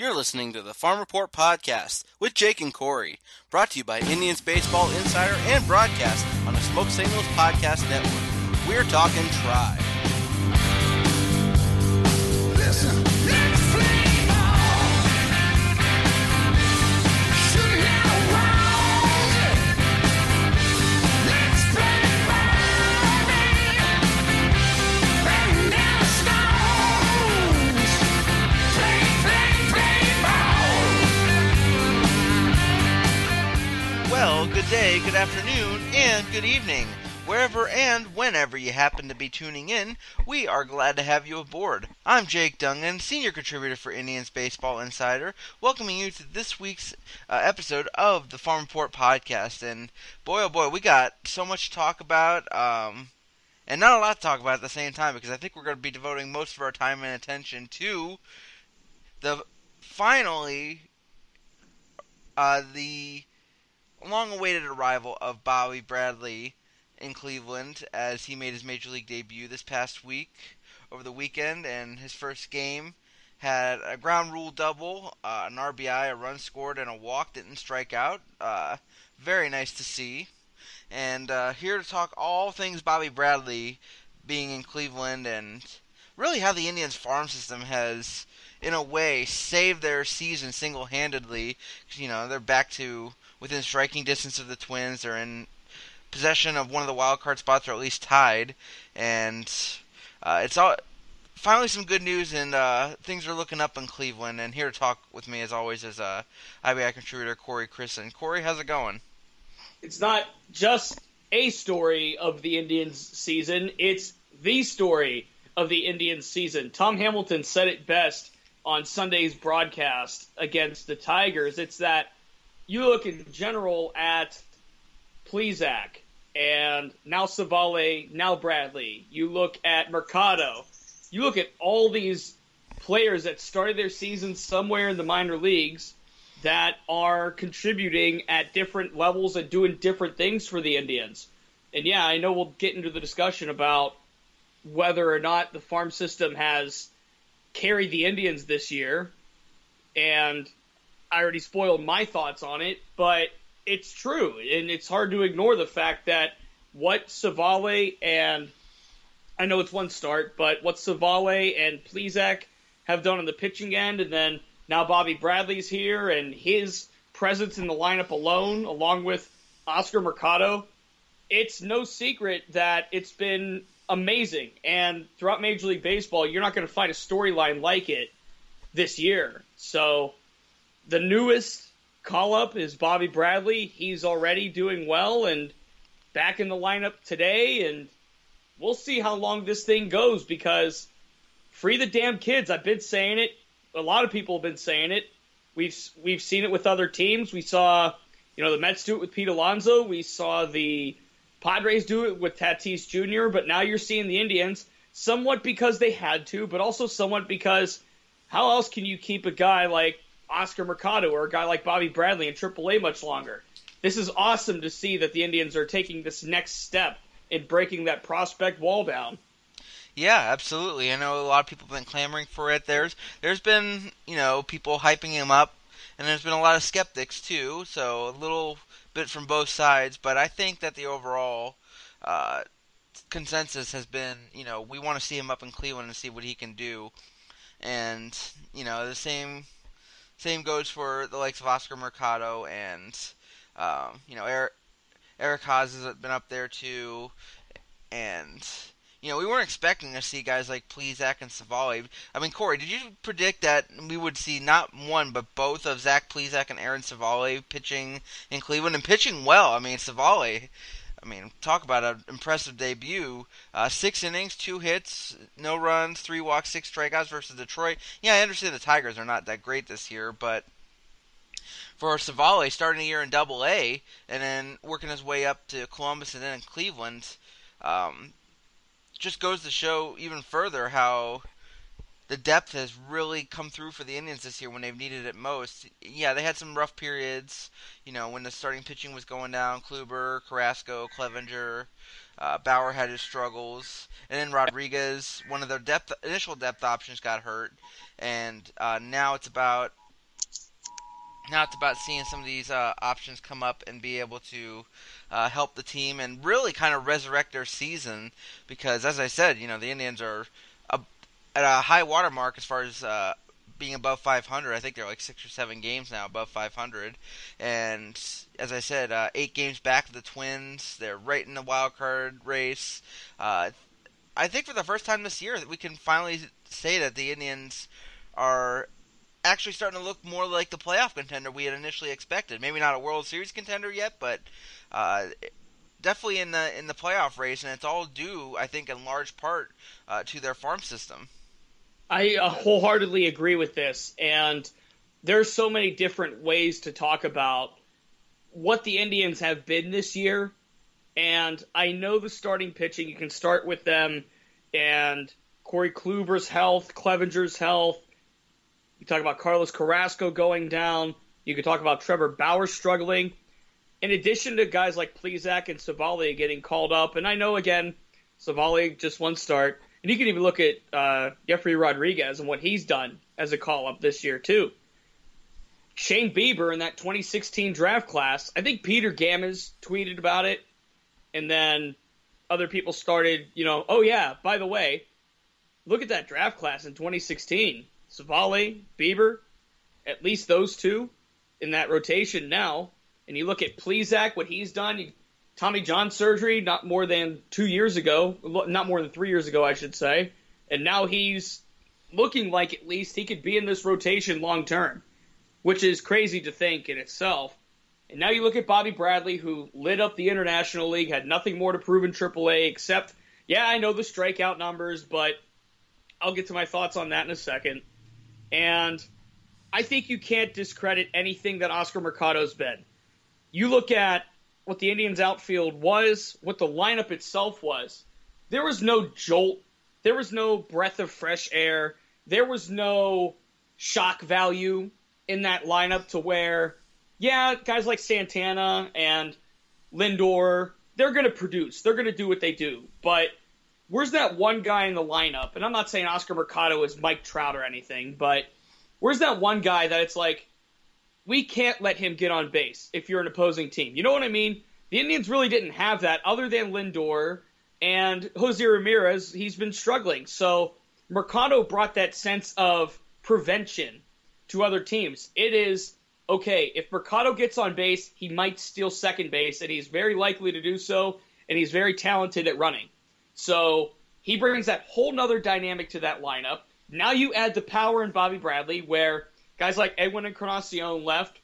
You're listening to the Farm Report Podcast with Jake and Corey, brought to you by Indians Baseball Insider and broadcast on the Smoke Signals Podcast Network. We're talking tribe. Good day, good afternoon, and good evening. Wherever and whenever you happen to be tuning in, we are glad to have you aboard. I'm Jake Dungan, senior contributor for Indians Baseball Insider, welcoming you to this week's uh, episode of the Farm Report podcast. And boy, oh boy, we got so much to talk about, um, and not a lot to talk about at the same time because I think we're going to be devoting most of our time and attention to the finally uh, the long-awaited arrival of Bobby Bradley in Cleveland as he made his major league debut this past week over the weekend and his first game had a ground rule double, uh, an RBI, a run scored, and a walk. Didn't strike out. Uh, very nice to see. And uh, here to talk all things Bobby Bradley being in Cleveland and really how the Indians farm system has, in a way, saved their season single handedly. You know they're back to within striking distance of the Twins. They're in possession of one of the wild card spots, or at least tied. And uh, it's all finally some good news, and uh, things are looking up in Cleveland. And here to talk with me, as always, is uh, IBI contributor Corey Christen. Corey, how's it going? it's not just a story of the Indians season, it's the story of the Indians season. Tom Hamilton said it best on Sunday's broadcast against the Tigers. It's that you look in general at Plesac and now Civale, now Bradley. You look at Mercado. You look at all these players that started their season somewhere in the minor leagues that are contributing at different levels and doing different things for the Indians. And yeah, I know we'll get into the discussion about whether or not the farm system has carried the Indians this year. And I already spoiled my thoughts on it, but it's true. And it's hard to ignore the fact that what Civale and I know it's one start, but what Civale and Plesac have done on the pitching end, and then now Bobby Bradley's here, and his presence in the lineup alone, along with Oscar Mercado, it's no secret that it's been amazing. And throughout Major League Baseball, you're not going to find a storyline like it this year. So the newest call up is Bobby Bradley. He's already doing well and back in the lineup today, and we'll see how long this thing goes because free the damn kids. I've been saying it. A lot of people have been saying it. We've we've seen it with other teams. We saw, you know, the Mets do it with Pete Alonso. We saw the Padres do it with Tatis Jr. But now you're seeing the Indians somewhat because they had to, but also somewhat because how else can you keep a guy like Oscar Mercado or a guy like Bobby Bradley in AAA much longer? This is awesome to see that the Indians are taking this next step in breaking that prospect wall down. Yeah, absolutely. I know a lot of people have been clamoring for it. There's there's been you know people hyping him up, and there's been a lot of skeptics too. So a little bit from both sides, but I think that the overall uh, consensus has been you know we want to see him up in Cleveland and see what he can do, and you know the same same goes for the likes of Oscar Mercado and um, you know Eric Eric Haase has been up there too, and you know, we weren't expecting to see guys like Plesac and Civale. I mean, Corey, did you predict that we would see not one but both of Zach Plesac and Aaron Civale pitching in Cleveland and pitching well? I mean, Civale, I mean, talk about an impressive debut. Uh, six innings, two hits, no runs, three walks, six strikeouts versus Detroit. Yeah, I understand the Tigers are not that great this year, but for Civale starting a year in Double A and then working his way up to Columbus and then in Cleveland. Um, just goes to show even further how the depth has really come through for the Indians this year when they've needed it most. Yeah, they had some rough periods, you know, when the starting pitching was going down. Kluber, Carrasco, Clevinger, uh, Bauer had his struggles, and then Rodriguez, one of their depth initial depth options, got hurt, and uh, now it's about now it's about seeing some of these uh, options come up and be able to uh, help the team and really kind of resurrect their season because, as I said, you know the Indians are at a high water mark as far as uh, being above 500. I think they're like six or seven games now above 500, and as I said, uh, eight games back of the Twins. They're right in the wild card race. Uh, I think for the first time this year that we can finally say that the Indians are actually starting to look more like the playoff contender we had initially expected. Maybe not a World Series contender yet, but uh, definitely in the in the playoff race, and it's all due, I think, in large part uh, to their farm system. I uh, wholeheartedly agree with this, and there's so many different ways to talk about what the Indians have been this year. And I know the starting pitching. You can start with them, and Corey Kluber's health, Clevinger's health. You talk about Carlos Carrasco going down. You could talk about Trevor Bauer struggling. In addition to guys like Plesac and Civale getting called up, and I know again, Civale just one start, and you can even look at uh, Jefry Rodriguez and what he's done as a call up this year too. Shane Bieber in that 2016 draft class, I think Peter Gammons tweeted about it, and then other people started, you know, oh yeah, by the way, look at that draft class in 2016. Civale, Bieber, at least those two in that rotation now. And you look at Plesac, what he's done. You, Tommy John surgery not more than two years ago, not more than three years ago, I should say. And now he's looking like at least he could be in this rotation long term, which is crazy to think in itself. And now you look at Bobby Bradley, who lit up the International League, had nothing more to prove in AAA except, yeah, I know the strikeout numbers, but I'll get to my thoughts on that in a second. And I think you can't discredit anything that Oscar Mercado's been. You look at what the Indians outfield was, what the lineup itself was. There was no jolt. There was no breath of fresh air. There was no shock value in that lineup to where, yeah, guys like Santana and Lindor, they're going to produce. They're going to do what they do. But where's that one guy in the lineup? And I'm not saying Oscar Mercado is Mike Trout or anything, but where's that one guy that it's like, we can't let him get on base if you're an opposing team. You know what I mean? The Indians really didn't have that other than Lindor and Jose Ramirez. He's been struggling. So Mercado brought that sense of prevention to other teams. It is okay, if Mercado gets on base, he might steal second base, and he's very likely to do so, and he's very talented at running. So he brings that whole nother dynamic to that lineup. Now you add the power in Bobby Bradley, where guys like Edwin Encarnacion left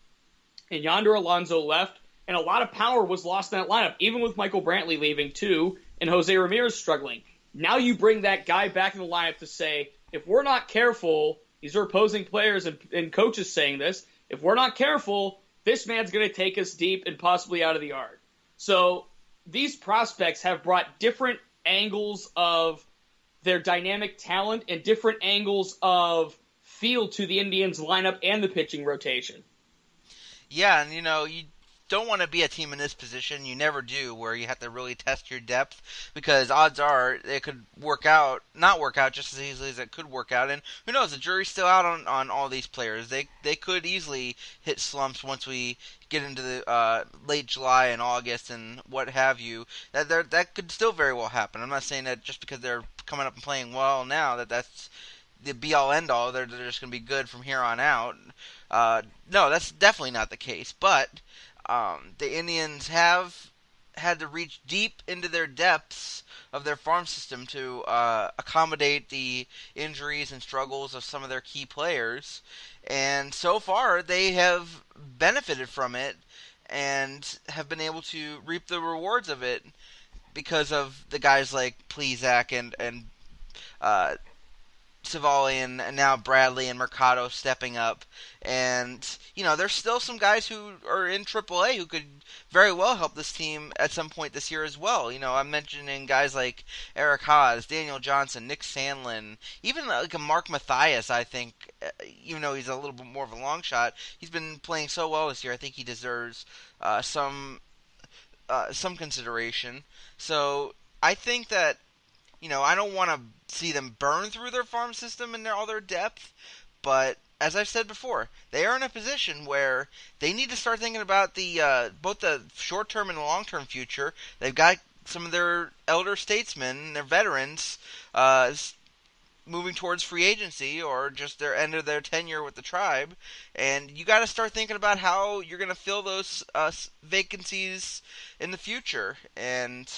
and Yonder Alonso left, and a lot of power was lost in that lineup, even with Michael Brantley leaving too, and Jose Ramirez struggling. Now you bring that guy back in the lineup to say, if we're not careful, these are opposing players and, and coaches saying this, if we're not careful, this man's going to take us deep and possibly out of the yard. So these prospects have brought different angles of their dynamic talent and different angles of feel to the Indians lineup and the pitching rotation. Yeah, and you know, you don't want to be a team in this position. You never do, where you have to really test your depth because odds are it could work out, not work out just as easily as it could work out. And who knows? The jury's still out on, on all these players. They they could easily hit slumps once we get into the uh, late July and August and what have you. That that could still very well happen. I'm not saying that just because they're coming up and playing well now that that's the be all end all. They're, they're just going to be good from here on out. Uh, no, that's definitely not the case. But um, the Indians have had to reach deep into their depths of their farm system to uh, accommodate the injuries and struggles of some of their key players. And so far, they have benefited from it and have been able to reap the rewards of it because of the guys like Plesac and and uh, Civale and, now Bradley and Mercado stepping up. And, you know, there's still some guys who are in AAA who could very well help this team at some point this year as well. You know, I'm mentioning guys like Eric Haase, Daniel Johnson, Nick Sandlin, even like a Mark Mathias, I think, uh, even though he's a little bit more of a long shot, he's been playing so well this year. I think he deserves uh, some uh, some consideration. So I think that you know, I don't want to see them burn through their farm system and their, all their depth, but as I've said before, they are in a position where they need to start thinking about the uh, both the short term and long term future. They've got some of their elder statesmen, their veterans, uh, moving towards free agency or just their end of their tenure with the tribe, and you got to start thinking about how you're going to fill those uh, vacancies in the future. And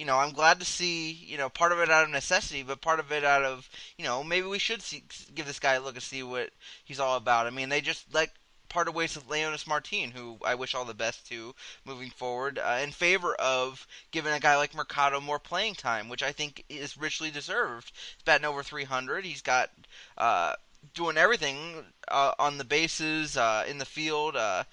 you know, I'm glad to see you know part of it out of necessity, but part of it out of you know maybe we should see, give this guy a look and see what he's all about. I mean, they just like parted ways with Leonys Martin, who I wish all the best to moving forward, uh, in favor of giving a guy like Mercado more playing time, which I think is richly deserved. He's batting over 300. He's got uh, doing everything uh, on the bases, uh, in the field, uh,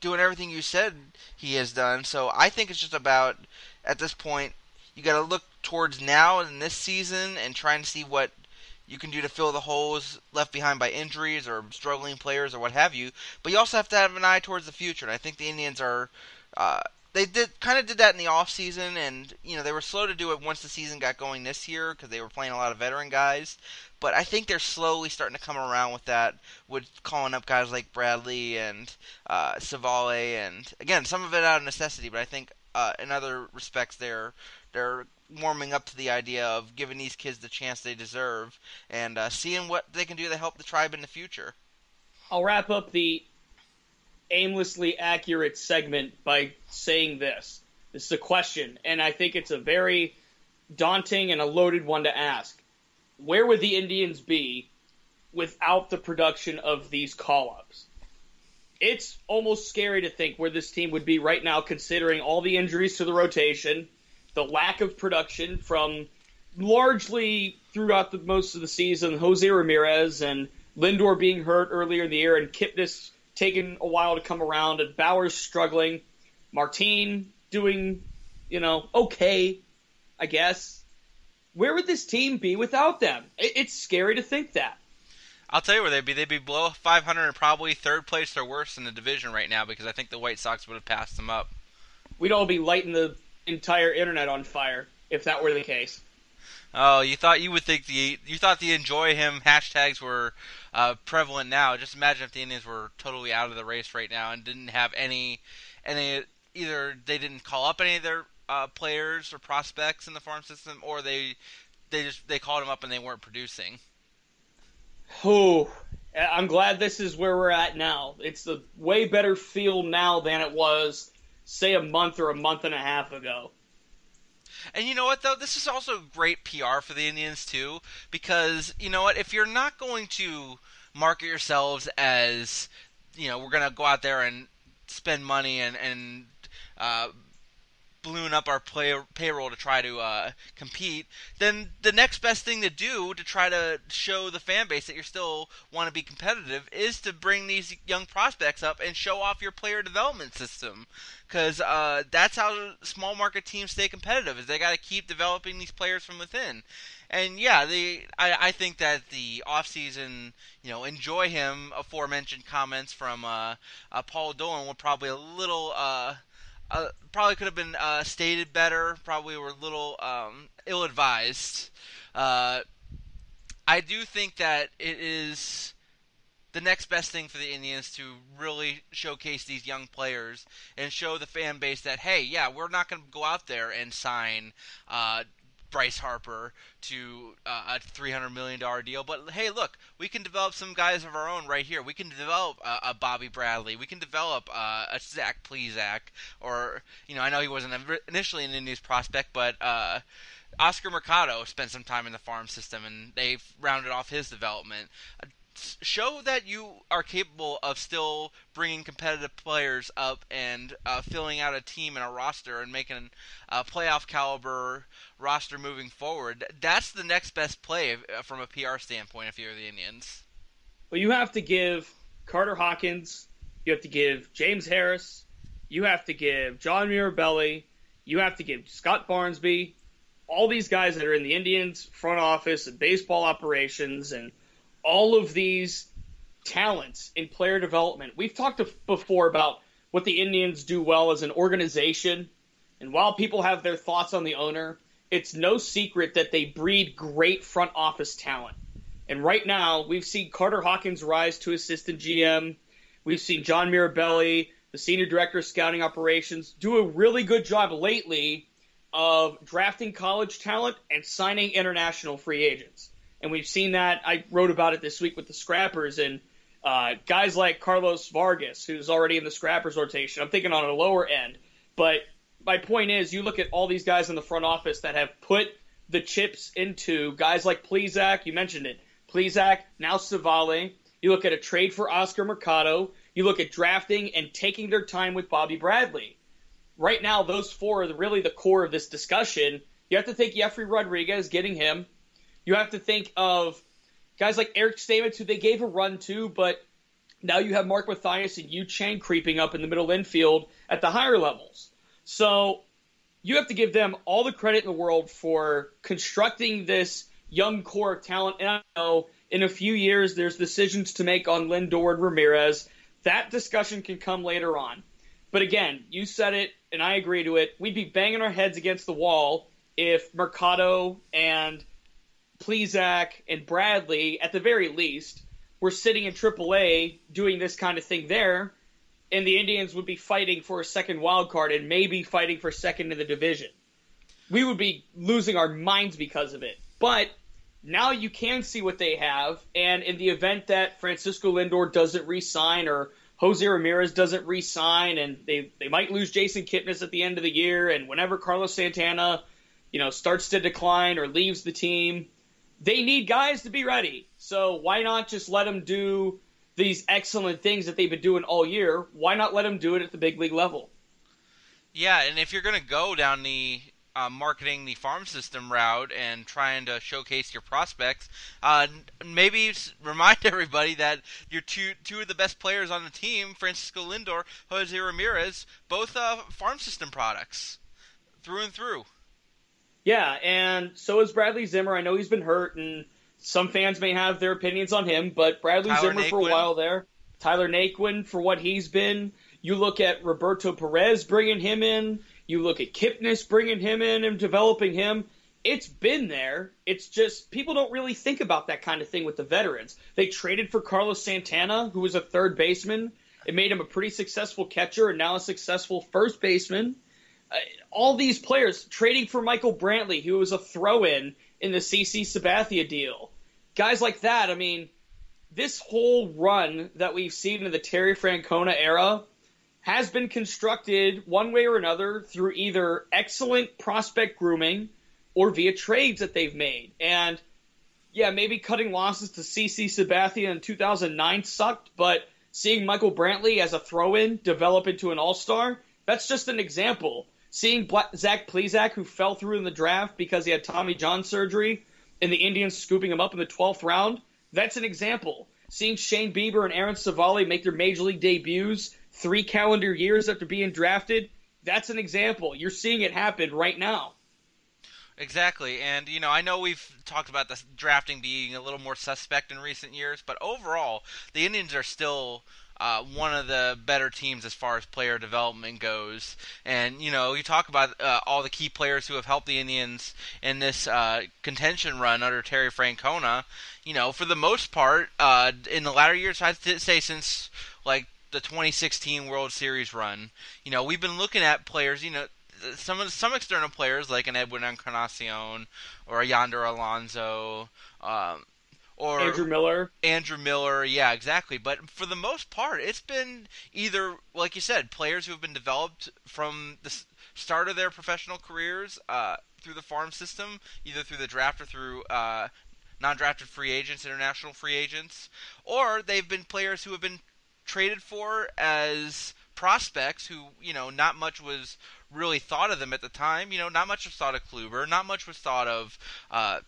doing everything you said he has done. So I think it's just about at this point you got to look towards now in this season and trying to see what you can do to fill the holes left behind by injuries or struggling players or what have you. But you also have to have an eye towards the future. And I think the Indians are. Uh, they did kind of did that in the off season, and you know they were slow to do it once the season got going this year because they were playing a lot of veteran guys. But I think they're slowly starting to come around with that, with calling up guys like Bradley and uh, Civale, and again some of it out of necessity. But I think uh, in other respects they're they're warming up to the idea of giving these kids the chance they deserve and uh, seeing what they can do to help the tribe in the future. I'll wrap up the aimlessly accurate segment by saying this. This is a question, and I think it's a very daunting and a loaded one to ask. Where would the Indians be without the production of these call ups? It's almost scary to think where this team would be right now, considering all the injuries to the rotation, the lack of production from largely throughout the most of the season, Jose Ramirez and Lindor being hurt earlier in the year, and Kipnis taking a while to come around, and Bauers struggling, Martine doing, you know, okay, I guess. Where would this team be without them? It's scary to think that. I'll tell you where they'd be. They'd be below 500 and probably third place or worse in the division right now because I think the White Sox would have passed them up. We'd all be lighting the entire internet on fire if that were the case. Oh, you thought you would think the you thought the enjoy him hashtags were uh, prevalent now. Just imagine if the Indians were totally out of the race right now and didn't have any any either they didn't call up any of their uh, players or prospects in the farm system, or they they just they called them up and they weren't producing. Oh, I'm glad this is where we're at now. It's a way better feel now than it was, say, a month or a month and a half ago. And you know what though, this is also great PR for the Indians too, because you know what, if you're not going to market yourselves as, you know, we're gonna go out there and spend money and and uh, balloon up our play, payroll to try to uh, compete, then the next best thing to do to try to show the fan base that you still want to be competitive is to bring these young prospects up and show off your player development system. Because uh, that's how small market teams stay competitive. Is they got to keep developing these players from within. And yeah, the I, I think that the offseason, you know, enjoy him aforementioned comments from uh, uh, Paul Dolan were probably a little uh, uh, probably could have been uh, stated better. Probably were a little um, ill-advised. Uh, I do think that it is the next best thing for the Indians to really showcase these young players and show the fan base that hey, yeah, we're not going to go out there and sign. Bryce Harper to uh, a three hundred million dollar deal. But hey, look, we can develop some guys of our own right here. We can develop uh, a Bobby Bradley. We can develop uh, a Zach Plesac, or you know, I know he wasn't initially an Indians prospect, but uh, Oscar Mercado spent some time in the farm system, and they've rounded off his development. Uh, show that you are capable of still bringing competitive players up and uh, filling out a team and a roster and making a playoff caliber roster moving forward. That's the next best play uh, from a PR standpoint if you're the Indians. Well, you have to give Carter Hawkins, you have to give James Harris, you have to give John Mirabelli, you have to give Scott Barnsby, all these guys that are in the Indians front office and baseball operations and all of these talents in player development. We've talked before about what the Indians do well as an organization. And while people have their thoughts on the owner, it's no secret that they breed great front office talent. And right now, we've seen Carter Hawkins rise to assistant GM. We've seen John Mirabelli, the senior director of scouting operations, do a really good job lately of drafting college talent and signing international free agents. And we've seen that. I wrote about it this week with the Scrappers and uh, guys like Carlos Vargas, who's already in the Scrappers rotation. I'm thinking on a lower end. But my point is, you look at all these guys in the front office that have put the chips into guys like Plesac, you mentioned it. Plesac, now Civale. You look at a trade for Oscar Mercado. You look at drafting and taking their time with Bobby Bradley. Right now, those four are really the core of this discussion. You have to think Jefry Rodriguez, getting him. You have to think of guys like Eric Stamets, who they gave a run to, but now you have Mark Mathias and Yu Chang creeping up in the middle infield at the higher levels. So you have to give them all the credit in the world for constructing this young core of talent. And I know in a few years there's decisions to make on Lindor and Ramirez. That discussion can come later on. But again, you said it, and I agree to it. We'd be banging our heads against the wall if Mercado and Plesac and Bradley, at the very least, were sitting in AAA doing this kind of thing there, and the Indians would be fighting for a second wild card and maybe fighting for second in the division. We would be losing our minds because of it. But now you can see what they have, and in the event that Francisco Lindor doesn't re-sign or Jose Ramirez doesn't re-sign, and they they might lose Jason Kipnis at the end of the year, and whenever Carlos Santana, you know, starts to decline or leaves the team, they need guys to be ready. So why not just let them do these excellent things that they've been doing all year? Why not let them do it at the big league level? Yeah, and if you're going to go down the uh, marketing the farm system route and trying to showcase your prospects, uh, maybe remind everybody that your two two of the best players on the team, Francisco Lindor, Jose Ramirez, both uh, farm system products through and through. Yeah, and so is Bradley Zimmer. I know he's been hurt, and some fans may have their opinions on him, but Bradley Tyler Zimmer for a while there. Tyler Naquin for what he's been. You look at Roberto Perez bringing him in. You look at Kipnis bringing him in and developing him. It's been there. It's just people don't really think about that kind of thing with the veterans. They traded for Carlos Santana, who was a third baseman. It made him a pretty successful catcher and now a successful first baseman all these players trading for Michael Brantley, who was a throw-in in the CC Sabathia deal. Guys like that. I mean, this whole run that we've seen in the Terry Francona era has been constructed one way or another through either excellent prospect grooming or via trades that they've made. And yeah, maybe cutting losses to CC Sabathia in 2009 sucked, but seeing Michael Brantley as a throw-in develop into an all-star, that's just an example. Seeing Bla- Zach Plesac, who fell through in the draft because he had Tommy John surgery, and the Indians scooping him up in the 12th round, that's an example. Seeing Shane Bieber and Aaron Civale make their major league debuts three calendar years after being drafted, that's an example. You're seeing it happen right now. Exactly, and you know, I know we've talked about the drafting being a little more suspect in recent years, but overall, the Indians are still uh, one of the better teams as far as player development goes. And you know, you talk about uh, all the key players who have helped the Indians in this uh, contention run under Terry Francona. You know, for the most part, uh, in the latter years, I'd say since like the 2016 World Series run, you know, we've been looking at players. You know, some some external players like an Edwin Encarnacion or a Yonder Alonso. Um, or Andrew Miller. Andrew Miller, yeah, exactly. But for the most part, it's been either, like you said, players who have been developed from the start of their professional careers uh, through the farm system, either through the draft or through uh, non-drafted free agents, international free agents, or they've been players who have been traded for as prospects who, you know, not much was really thought of them at the time. You know, not much was thought of Kluber, not much was thought of uh,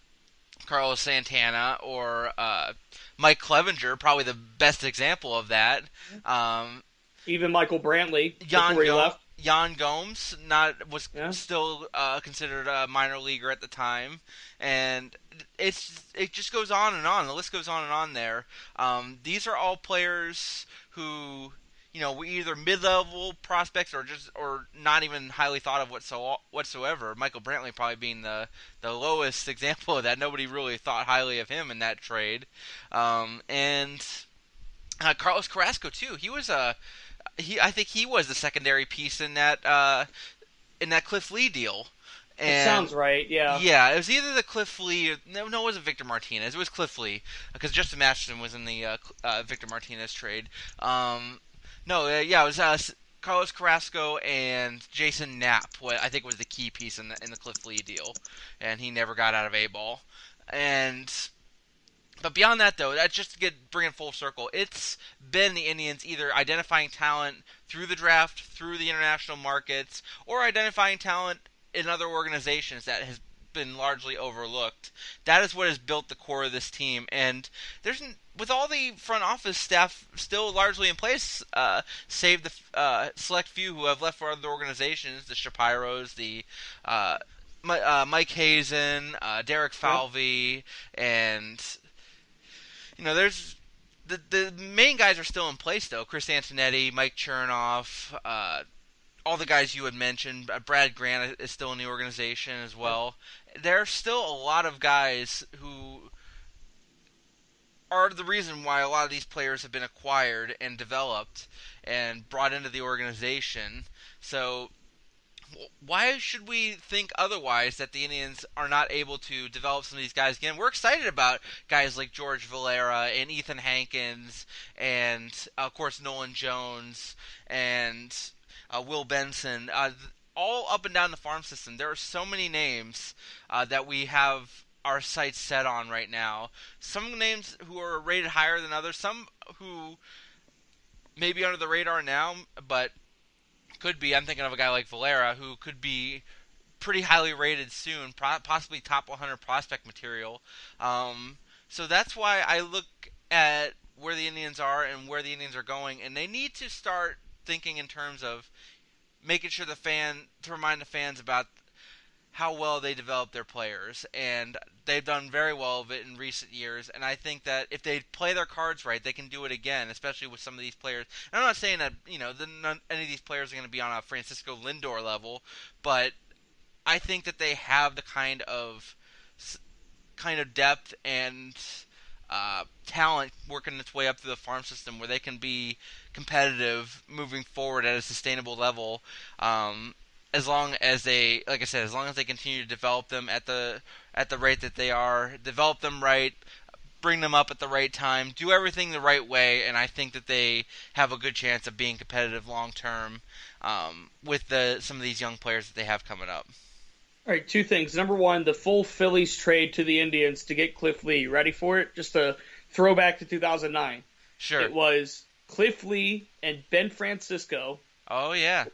Carlos Santana or uh, Mike Clevinger, probably the best example of that. Um, Even Michael Brantley Yan, before he Go- left. Yan Gomes not was Yeah. still uh, considered a minor leaguer at the time, and it's it just goes on and on. The list goes on and on. There, um, these are all players who, you know, either mid-level prospects or just or not even highly thought of whatso- whatsoever. Michael Brantley probably being the the lowest example of that. Nobody really thought highly of him in that trade, um, and uh, Carlos Carrasco too. He was a he. I think he was the secondary piece in that uh, in that Cliff Lee deal. It sounds right. Yeah. yeah, it was either the Cliff Lee. Or, no, no, it wasn't Victor Martinez. It was Cliff Lee because Justin Masterson was in the uh, uh, Victor Martinez trade. Um, no, uh, yeah, it was uh, Carlos Carrasco and Jason Knapp. What I think was the key piece in the in the Cliff Lee deal, and he never got out of a ball. And but beyond that, though, that's just to get bring it full circle. It's been the Indians either identifying talent through the draft, through the international markets, or identifying talent in other organizations that has been largely overlooked. That is what has built the core of this team, and there's with all the front office staff still largely in place, uh, save the uh, select few who have left for other organizations, the Shapiros, the uh, uh, Mike Hazen, uh, Derek Falvey, and you know, there's the the main guys are still in place though. Chris Antonetti, Mike Chernoff, uh, all the guys you had mentioned. Uh, Brad Grant is still in the organization as well. There are still a lot of guys who are the reason why a lot of these players have been acquired and developed and brought into the organization. So why should we think otherwise that the Indians are not able to develop some of these guys again? We're excited about guys like George Valera and Ethan Hankins and of course Nolan Jones and uh, Will Benson. Uh, all up and down the farm system, there are so many names uh, that we have our sights set on right now. Some names who are rated higher than others, some who maybe under the radar now, but could be. I'm thinking of a guy like Valera who could be pretty highly rated soon, possibly top 100 prospect material. Um, so that's why I look at where the Indians are and where the Indians are going, and they need to start thinking in terms of making sure the fan to remind the fans about how well they develop their players, and they've done very well of it in recent years. And I think that if they play their cards right, they can do it again, especially with some of these players. And I'm not saying that you know the, none, any of these players are going to be on a Francisco Lindor level, but I think that they have the kind of kind of depth and uh, talent working its way up through the farm system where they can be competitive moving forward at a sustainable level. Um, as long as they, like I said, as long as they continue to develop them at the at the rate that they are, develop them right, bring them up at the right time, do everything the right way, and I think that they have a good chance of being competitive long term um, with the some of these young players that they have coming up. All right, two things. Number one, the full Phillies trade to the Indians to get Cliff Lee. Ready for it? Just a throwback to 2009. Sure. It was Cliff Lee and Ben Francisco oh yeah.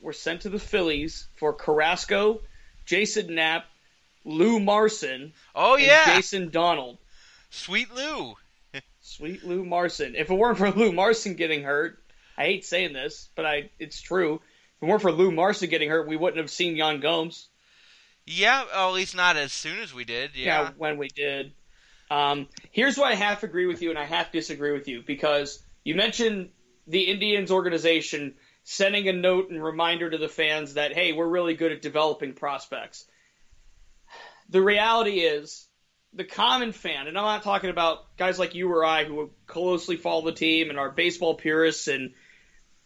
were sent to the Phillies for Carrasco, Jason Knapp, Lou Marson, Oh and yeah. Jason Donald. Sweet Lou. Sweet Lou Marson. If it weren't for Lou Marson getting hurt, I hate saying this, but I it's true. If it weren't for Lou Marson getting hurt, we wouldn't have seen Yan Gomes. Yeah, well, at least not as soon as we did. Yeah. when we did. Um, here's why I half agree with you and I half disagree with you because you mentioned the Indians organization sending a note and reminder to the fans that hey, we're really good at developing prospects. The reality is, the common fan, and I'm not talking about guys like you or I who closely follow the team and are baseball purists and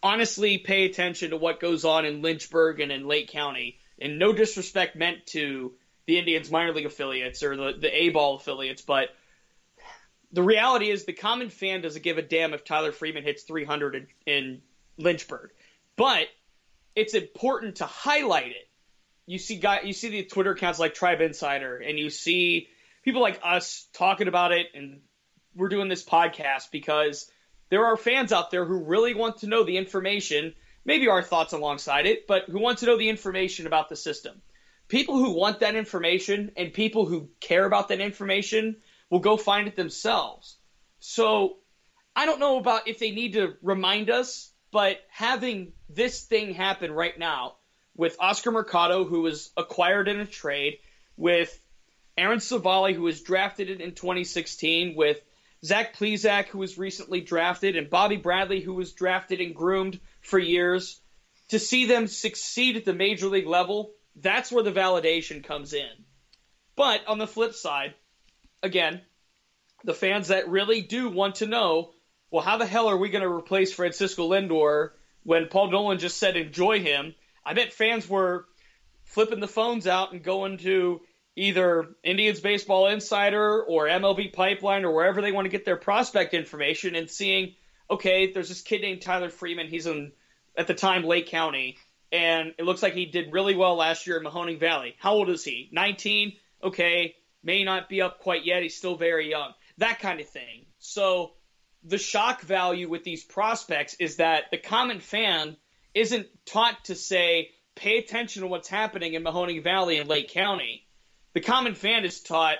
honestly pay attention to what goes on in Lynchburg and in Lake County. And no disrespect meant to the Indians minor league affiliates or the, the A ball affiliates, but the reality is the common fan doesn't give a damn if Tyler Freeman hits 300 in, in Lynchburg. But it's important to highlight it. You see guy, you see the Twitter accounts like Tribe Insider, and you see people like us talking about it, and we're doing this podcast because there are fans out there who really want to know the information, maybe our thoughts alongside it, but who want to know the information about the system. People who want that information and people who care about that information will go find it themselves. So I don't know about if they need to remind us, but having this thing happen right now with Oscar Mercado, who was acquired in a trade, with Aaron Civale, who was drafted in 2016, with Zach Plesac, who was recently drafted, and Bobby Bradley, who was drafted and groomed for years, to see them succeed at the major league level, that's where the validation comes in. But on the flip side, again, the fans that really do want to know, well, how the hell are we going to replace Francisco Lindor when Paul Dolan just said enjoy him? I bet fans were flipping the phones out and going to either Indians Baseball Insider or MLB Pipeline or wherever they want to get their prospect information and seeing, okay, there's this kid named Tyler Freeman. He's in, at the time, Lake County, and it looks like he did really well last year in Mahoning Valley. How old is he? 19? Okay, may not be up quite yet. He's still very young. That kind of thing. So the shock value with these prospects is that the common fan isn't taught to say, pay attention to what's happening in Mahoning Valley and Lake County. The common fan is taught,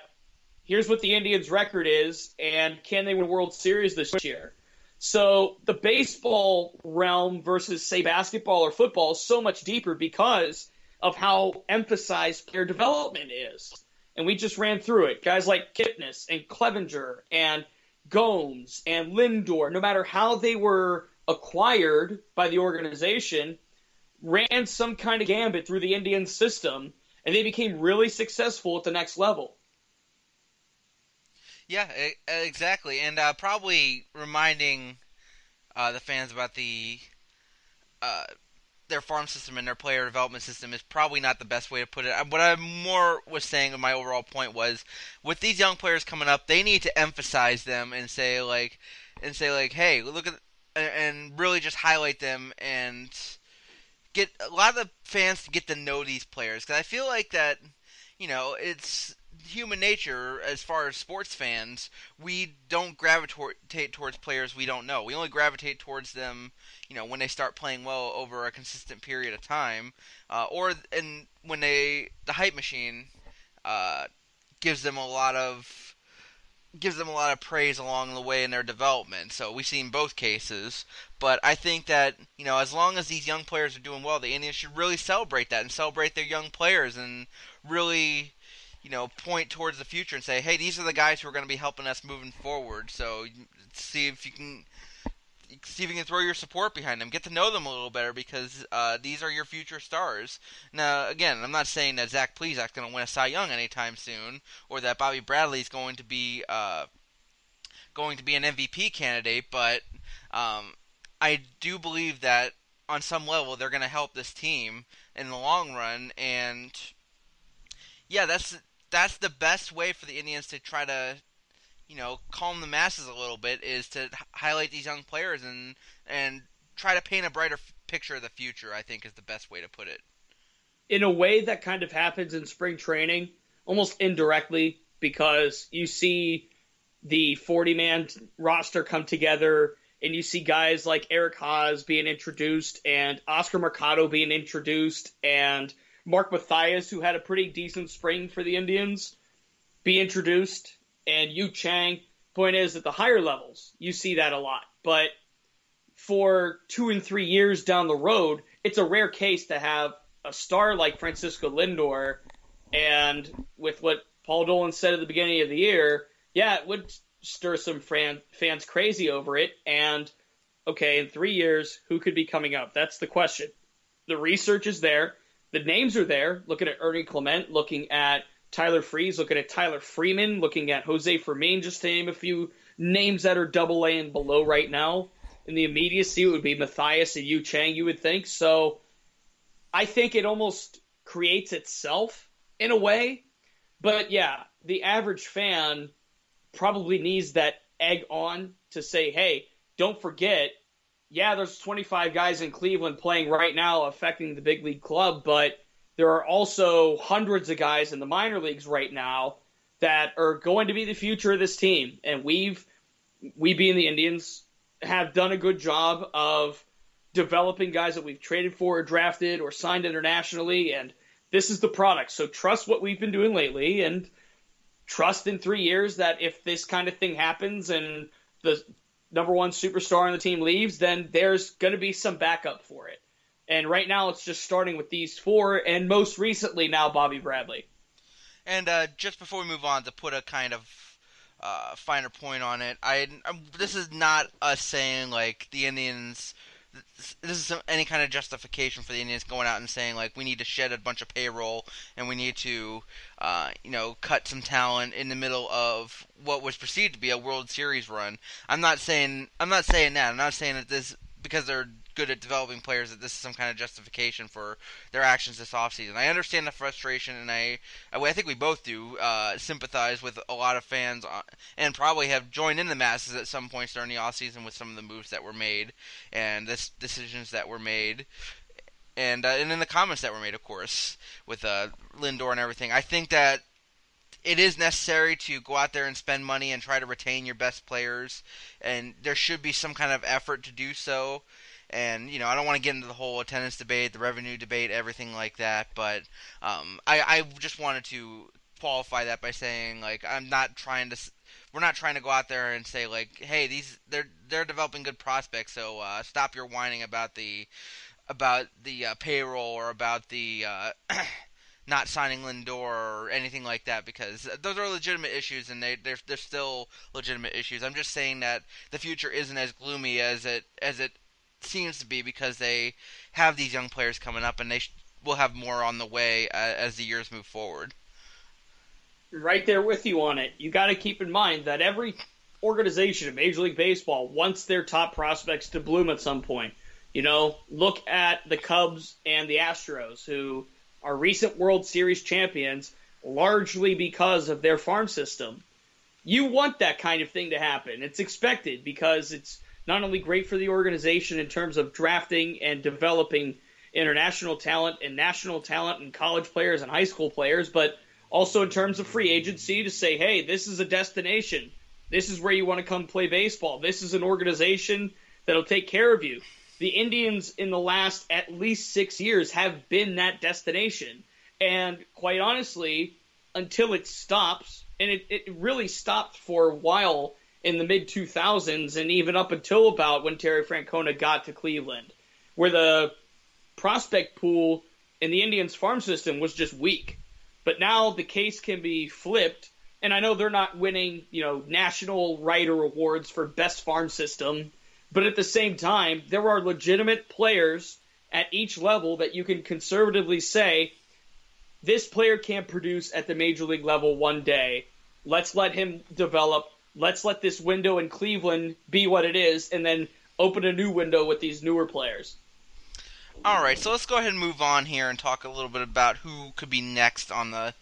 here's what the Indians' record is, and can they win World Series this year? So the baseball realm versus, say, basketball or football is so much deeper because of how emphasized player development is. And we just ran through it. Guys like Kipnis and Clevinger and Gomes and Lindor, no matter how they were acquired by the organization, ran some kind of gambit through the Indian system, and they became really successful at the next level. Yeah, exactly, and uh, probably reminding uh, the fans about the uh, their farm system and their player development system is probably not the best way to put it. What I more was saying, my overall point was, with these young players coming up, they need to emphasize them and say like, and say like, hey, look at, and really just highlight them and get a lot of the fans to get to know these players because I feel like that, you know, it's human nature as far as sports fans. We don't gravitate towards players we don't know. We only gravitate towards them, you know, when they start playing well over a consistent period of time, uh, or and when they the hype machine uh, gives them a lot of gives them a lot of praise along the way in their development. So we've seen both cases. But I think that, you know, as long as these young players are doing well, the Indians should really celebrate that and celebrate their young players and really, you know, point towards the future and say, hey, these are the guys who are going to be helping us moving forward. So see if you can see if you can throw your support behind them, get to know them a little better because uh, these are your future stars. Now, again, I'm not saying that Zach Plesac's going to win a Cy Young anytime soon, or that Bobby Bradley's going to be uh, going to be an MVP candidate, but um, I do believe that on some level they're going to help this team in the long run, and yeah, that's that's the best way for the Indians to try to you know, calm the masses a little bit is to highlight these young players and and try to paint a brighter f- picture of the future. I think is the best way to put it. in a way that kind of happens in spring training, almost indirectly, because you see the 40 man roster come together and you see guys like Eric Haase being introduced and Oscar Mercado being introduced and Mark Mathias, who had a pretty decent spring for the Indians, be introduced and Yu Chang. Point is, at the higher levels, you see that a lot. But for two and three years down the road, it's a rare case to have a star like Francisco Lindor, and with what Paul Dolan said at the beginning of the year, yeah, it would stir some fans crazy over it. And okay, in three years, who could be coming up? That's the question. The research is there, the names are there. Looking at Ernie Clement, looking at Tyler Freeze, looking at Tyler Freeman, looking at Jose Fermin, just to name a few names that are double A and below right now. In the immediacy, it would be Mathias and Yu Chang, you would think. So I think it almost creates itself in a way. But yeah, the average fan probably needs that egg on to say, hey, don't forget, yeah, there's 25 guys in Cleveland playing right now affecting the big league club, but there are also hundreds of guys in the minor leagues right now that are going to be the future of this team. And we've, we being the Indians, have done a good job of developing guys that we've traded for or drafted or signed internationally. And this is the product. So trust what we've been doing lately and trust in three years that if this kind of thing happens and the number one superstar on the team leaves, then there's going to be some backup for it. And right now, it's just starting with these four, and most recently now Bobby Bradley. And uh, just before we move on, to put a kind of uh, finer point on it. I I'm, this is not us saying like the Indians. This isn't any kind of justification for the Indians going out and saying like we need to shed a bunch of payroll and we need to, uh, you know, cut some talent in the middle of what was perceived to be a World Series run. I'm not saying I'm not saying that. I'm not saying that this because they're good at developing players that this is some kind of justification for their actions this offseason. I understand the frustration, and I, I think we both do uh, sympathize with a lot of fans, uh, and probably have joined in the masses at some points during the offseason with some of the moves that were made and the decisions that were made. And uh, and in the comments that were made, of course, with uh, Lindor and everything, I think that it is necessary to go out there and spend money and try to retain your best players, and there should be some kind of effort to do so. And you know, I don't want to get into the whole attendance debate, the revenue debate, everything like that. But um, I, I just wanted to qualify that by saying, like, I'm not trying to. We're not trying to go out there and say like, "Hey, these they're they're developing good prospects, so uh, stop your whining about the about the uh, payroll or about the uh, not signing Lindor or anything like that because those are legitimate issues and they they're, they're still legitimate issues. I'm just saying that the future isn't as gloomy as it as it seems to be because they have these young players coming up and they sh- will have more on the way uh, as the years move forward. right there with you on it. You got to keep in mind that every organization in Major League Baseball wants their top prospects to bloom at some point. You know, look at the Cubs and the Astros, who are recent World Series champions largely because of their farm system. You want that kind of thing to happen. It's expected because it's not only great for the organization in terms of drafting and developing international talent and national talent and college players and high school players, but also in terms of free agency to say, hey, this is a destination. This is where you want to come play baseball. This is an organization that'll take care of you. The Indians in the last at least six years have been that destination. And quite honestly, until it stops, and it, it really stopped for a while in the mid 2000s and even up until about when Terry Francona got to Cleveland, where the prospect pool in the Indians farm system was just weak. But now the case can be flipped, and I know they're not winning, you know, national writer awards for best farm system, but at the same time, there are legitimate players at each level that you can conservatively say this player can't produce at the major league level one day. Let's let him develop. Let's let this window in Cleveland be what it is, and then open a new window with these newer players. All right, so let's go ahead and move on here and talk a little bit about who could be next on the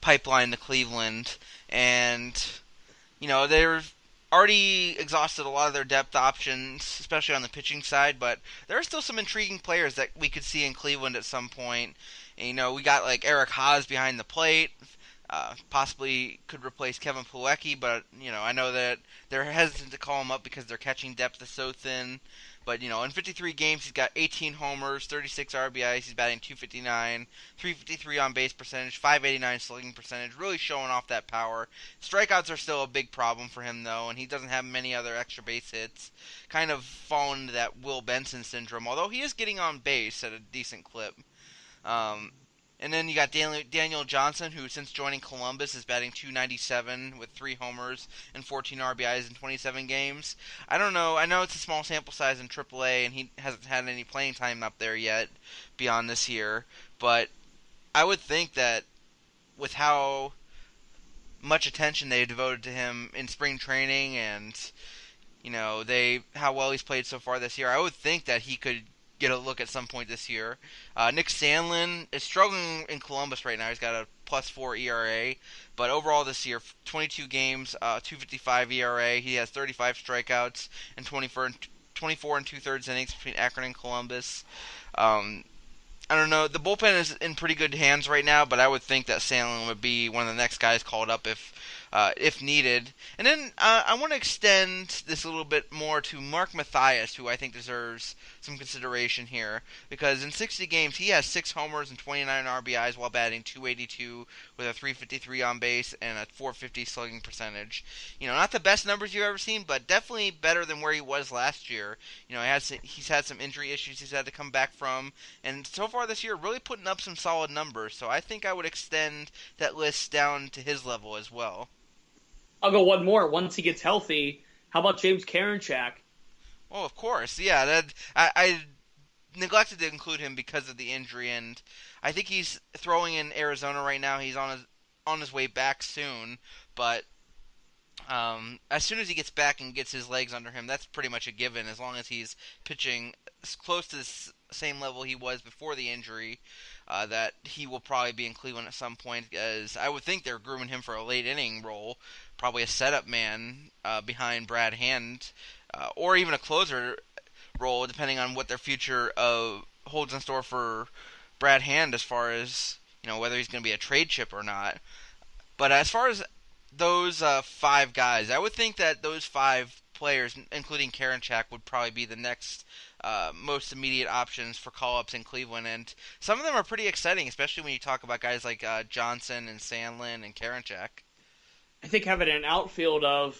pipeline to Cleveland. And, you know, they've already exhausted a lot of their depth options, especially on the pitching side, but there are still some intriguing players that we could see in Cleveland at some point. And, you know, we got like Eric Haase behind the plate. Uh, possibly could replace Kevin Plawecki, but you know I know that they're hesitant to call him up because their catching depth is so thin. But you know, in 53 games, he's got 18 homers, 36 RBIs. He's batting 259, 353 on base percentage, 589 slugging percentage. Really showing off that power. Strikeouts are still a big problem for him though, and he doesn't have many other extra base hits. Kind of fallen into that Will Benson syndrome. Although he is getting on base at a decent clip. Um, and then you got Daniel, Johnson, who since joining Columbus is batting 297 with three homers and 14 RBIs in 27 games. I don't know. I know it's a small sample size in AAA, and he hasn't had any playing time up there yet beyond this year. But I would think that with how much attention they devoted to him in spring training and you know they how well he's played so far this year, I would think that he could get a look at some point this year. Uh, Nick Sandlin is struggling in Columbus right now. He's got a plus four ERA, but overall this year, 22 games, uh, 2.55 ERA. He has 35 strikeouts and 24 and 24 and two thirds innings between Akron and Columbus. Um, I don't know. The bullpen is in pretty good hands right now, but I would think that Sandlin would be one of the next guys called up if uh, if needed. And then uh, I want to extend this a little bit more to Mark Mathias, who I think deserves some consideration here, because in 60 games he has six homers and 29 RBIs while batting 282 with a 353 on base and a 450 slugging percentage. You know, not the best numbers you've ever seen, but definitely better than where he was last year. You know, he has he's had some injury issues he's had to come back from, and so far this year really putting up some solid numbers. So I think I would extend that list down to his level as well. I'll go one more. Once he gets healthy, how about James Karinchak? Oh, of course, yeah. That I, I neglected to include him because of the injury, and I think he's throwing in Arizona right now. He's on his on his way back soon, but um, as soon as he gets back and gets his legs under him, that's pretty much a given. As long as he's pitching close to the same level he was before the injury, uh, that he will probably be in Cleveland at some point. As I would think they're grooming him for a late inning role, probably a setup man uh, behind Brad Hand, uh, or even a closer role, depending on what their future uh, holds in store for Brad Hand as far as you know whether he's going to be a trade chip or not. But as far as those uh, five guys, I would think that those five players, including Karinchak, would probably be the next uh, most immediate options for call-ups in Cleveland, and some of them are pretty exciting, especially when you talk about guys like uh, Johnson and Sandlin and Karinchak. I think having an outfield of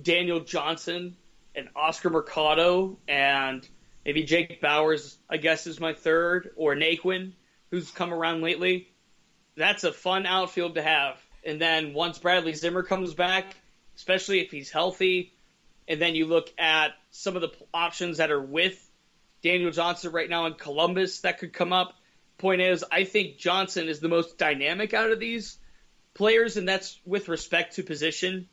Daniel Johnson and Oscar Mercado and maybe Jake Bauers, I guess, is my third, or Naquin, who's come around lately. That's a fun outfield to have. And then once Bradley Zimmer comes back, especially if he's healthy, and then you look at some of the options that are with Daniel Johnson right now in Columbus that could come up. Point is, I think Johnson is the most dynamic out of these players, and that's with respect to position.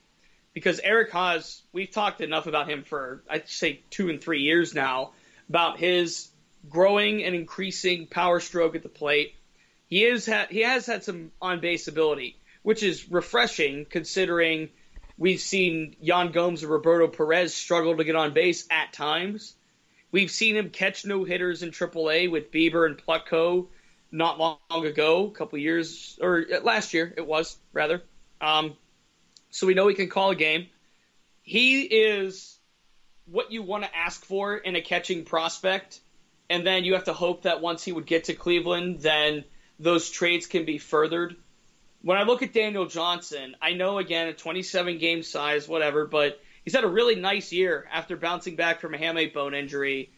Because Eric Haase, we've talked enough about him for I'd say two and three years now about his growing and increasing power stroke at the plate. He is ha- he has had some on base ability, which is refreshing considering we've seen Yan Gomes and Roberto Perez struggle to get on base at times. We've seen him catch no hitters in AAA with Bieber and Plutko not long ago, a couple years or uh, last year it was rather. Um, so we know he can call a game. He is what you want to ask for in a catching prospect, and then you have to hope that once he would get to Cleveland, then those trades can be furthered. When I look at Daniel Johnson, I know again a 27 game size, whatever, but he's had a really nice year after bouncing back from a hamate bone injury.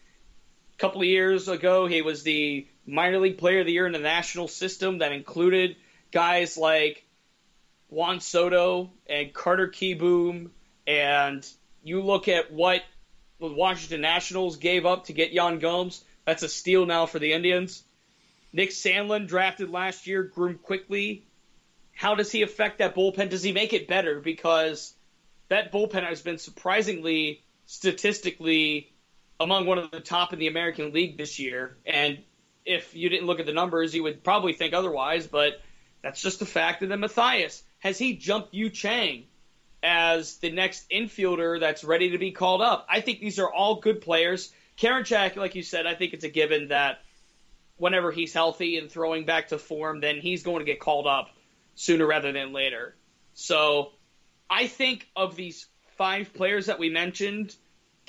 Couple of years ago, he was the minor league player of the year in the national system that included guys like Juan Soto and Carter Kieboom, and you look at what the Washington Nationals gave up to get Yan Gomes. That's a steal now for the Indians. Nick Sandlin drafted last year, groomed quickly. How does he affect that bullpen? Does he make it better? Because that bullpen has been surprisingly, statistically, among one of the top in the American League this year. And if you didn't look at the numbers, you would probably think otherwise, but that's just a fact. And then Mathias, has he jumped Yu Chang as the next infielder that's ready to be called up? I think these are all good players. Karen Karinchak, like you said, I think it's a given that whenever he's healthy and throwing back to form, then he's going to get called up sooner rather than later. So I think of these five players that we mentioned,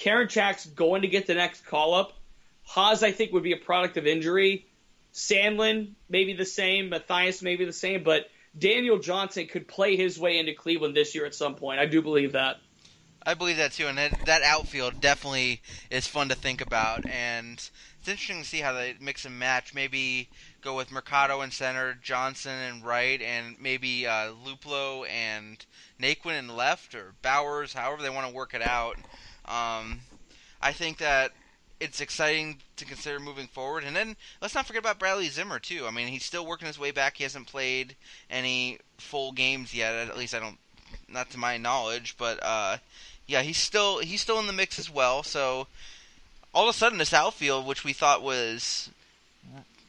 Karinchak's going to get the next call up. Haase, I think, would be a product of injury. Sandlin, maybe the same. Mathias, maybe the same. But Daniel Johnson could play his way into Cleveland this year at some point. I do believe that. I believe that too, and that, that outfield definitely is fun to think about, and it's interesting to see how they mix and match. Maybe go with Mercado in center, Johnson and right, and maybe uh, Luplow and Naquin in left, or Bauers, however they want to work it out. Um, I think that it's exciting to consider moving forward, and then let's not forget about Bradley Zimmer too. I mean, he's still working his way back. He hasn't played any full games yet. At least I don't, not to my knowledge, but. Uh, yeah, he's still he's still in the mix as well. So all of a sudden, this outfield, which we thought was,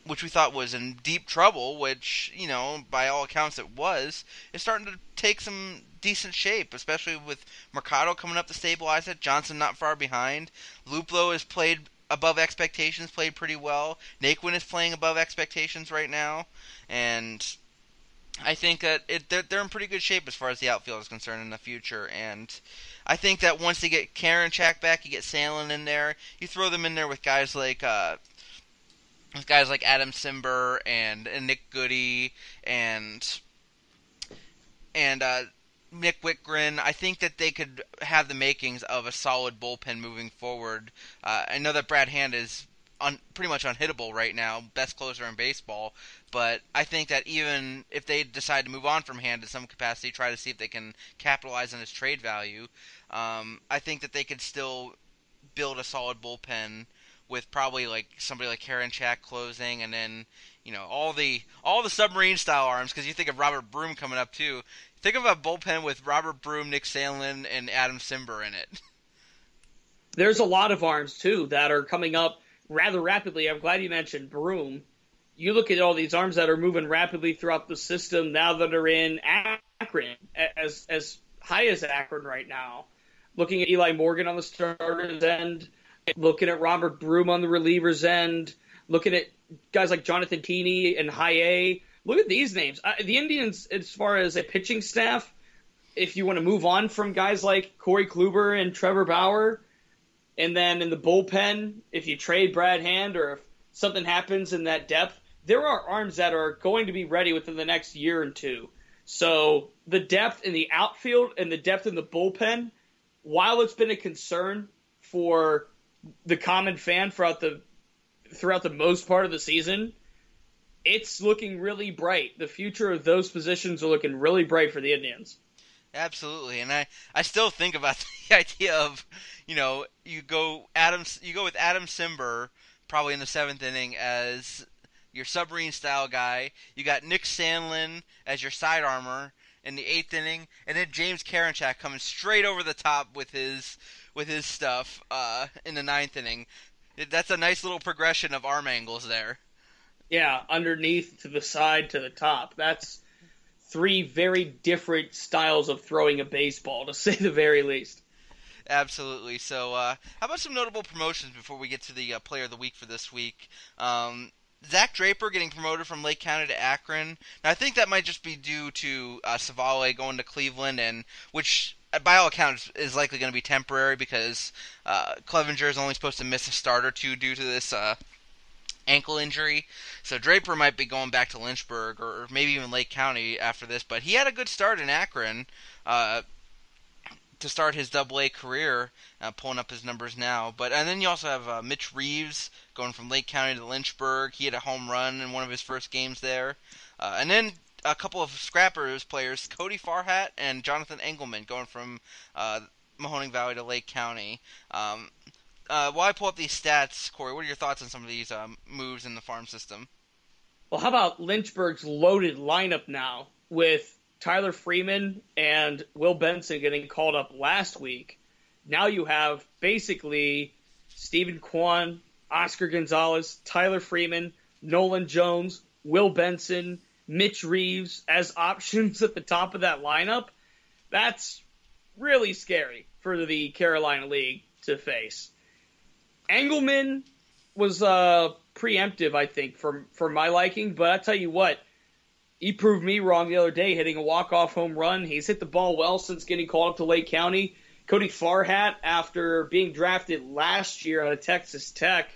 which we thought was in deep trouble, which you know by all accounts it was, is starting to take some decent shape, especially with Mercado coming up to stabilize it. Johnson not far behind. Luplow has played above expectations, played pretty well. Naquin is playing above expectations right now, and I think that it, they're, they're in pretty good shape as far as the outfield is concerned in the future. And I think that once they get Karinchak back, you get Sandlin in there. You throw them in there with guys like uh, with guys like Adam Cimber and, and Nick Goody and and uh, Nick Wittgren. I think that they could have the makings of a solid bullpen moving forward. Uh, I know that Brad Hand is un, pretty much unhittable right now, best closer in baseball. But I think that even if they decide to move on from Hand in some capacity, try to see if they can capitalize on his trade value, um, I think that they could still build a solid bullpen with probably like somebody like Karen Karinchak closing, and then you know all the all the submarine style arms. Because you think of Robert Broom coming up too. Think of a bullpen with Robert Broom, Nick Sandlin, and Adam Cimber in it. There's a lot of arms too that are coming up rather rapidly. I'm glad you mentioned Broom. You look at all these arms that are moving rapidly throughout the system now that are in Akron, as as high as Akron right now. Looking at Eli Morgan on the starter's end, looking at Robert Broom on the reliever's end, looking at guys like Jonathan Tini and A. Look at these names. Uh, the Indians, as far as a pitching staff, if you want to move on from guys like Corey Kluber and Trevor Bauer, and then in the bullpen, if you trade Brad Hand or if something happens in that depth, there are arms that are going to be ready within the next year and two. So the depth in the outfield and the depth in the bullpen, while it's been a concern for the common fan throughout the throughout the most part of the season, it's looking really bright. The future of those positions are looking really bright for the Indians. Absolutely, and I, I still think about the idea of, you know, you go Adam you go with Adam Cimber probably in the seventh inning as your submarine style guy. You got Nick Sandlin as your side armor in the eighth inning, and then James Karinchak coming straight over the top with his with his stuff uh, in the ninth inning. That's a nice little progression of arm angles there. Yeah, underneath to the side to the top. That's three very different styles of throwing a baseball, to say the very least. Absolutely. So, uh, how about some notable promotions before we get to the uh, player of the week for this week? Um, Zach Draper getting promoted from Lake County to Akron. Now, I think that might just be due to uh, Civale going to Cleveland, and which, uh, by all accounts, is likely going to be temporary because uh, Clevinger is only supposed to miss a start or two due to this uh, ankle injury. So Draper might be going back to Lynchburg or maybe even Lake County after this. But he had a good start in Akron uh, to start his Double A career, uh, pulling up his numbers now. But and then you also have uh, Mitch Reeves going from Lake County to Lynchburg. He had a home run in one of his first games there. Uh, and then a couple of Scrappers players, Cody Farhat and Jonathan Engelman, going from uh, Mahoning Valley to Lake County. Um, uh, while I pull up these stats, Corey, what are your thoughts on some of these um, moves in the farm system? Well, how about Lynchburg's loaded lineup now with Tyler Freeman and Will Benson getting called up last week? Now you have basically Steven Kwan, Oscar Gonzalez, Tyler Freeman, Nolan Jones, Will Benson, Mitch Reeves as options at the top of that lineup. That's really scary for the Carolina League to face. Engelman was uh, preemptive, I think, for for my liking. But I tell you what, he proved me wrong the other day, hitting a walk off home run. He's hit the ball well since getting called up to Lake County. Cody Farhat, after being drafted last year out of Texas Tech,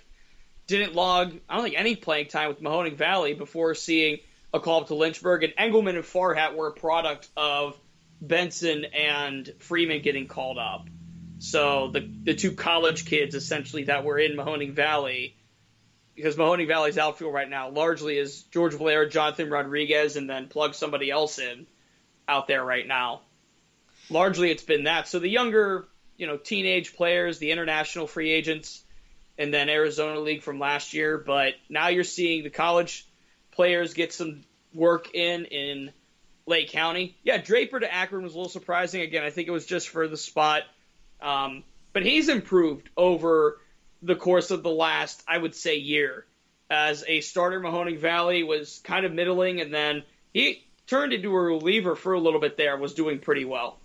didn't log I don't think any playing time with Mahoning Valley before seeing a call up to Lynchburg. And Engelman and Farhat were a product of Benson and Freeman getting called up. So the the two college kids essentially that were in Mahoning Valley, because Mahoning Valley's outfield right now largely is George Valera, Jonathan Rodriguez, and then plug somebody else in out there right now. Largely, it's been that. So the younger, you know, teenage players, the international free agents, and then Arizona League from last year. But now you're seeing the college players get some work in in Lake County. Yeah, Draper to Akron was a little surprising. Again, I think it was just for the spot. Um, but he's improved over the course of the last, I would say, year. As a starter, Mahoning Valley was kind of middling, and then he turned into a reliever for a little bit there, was doing pretty well.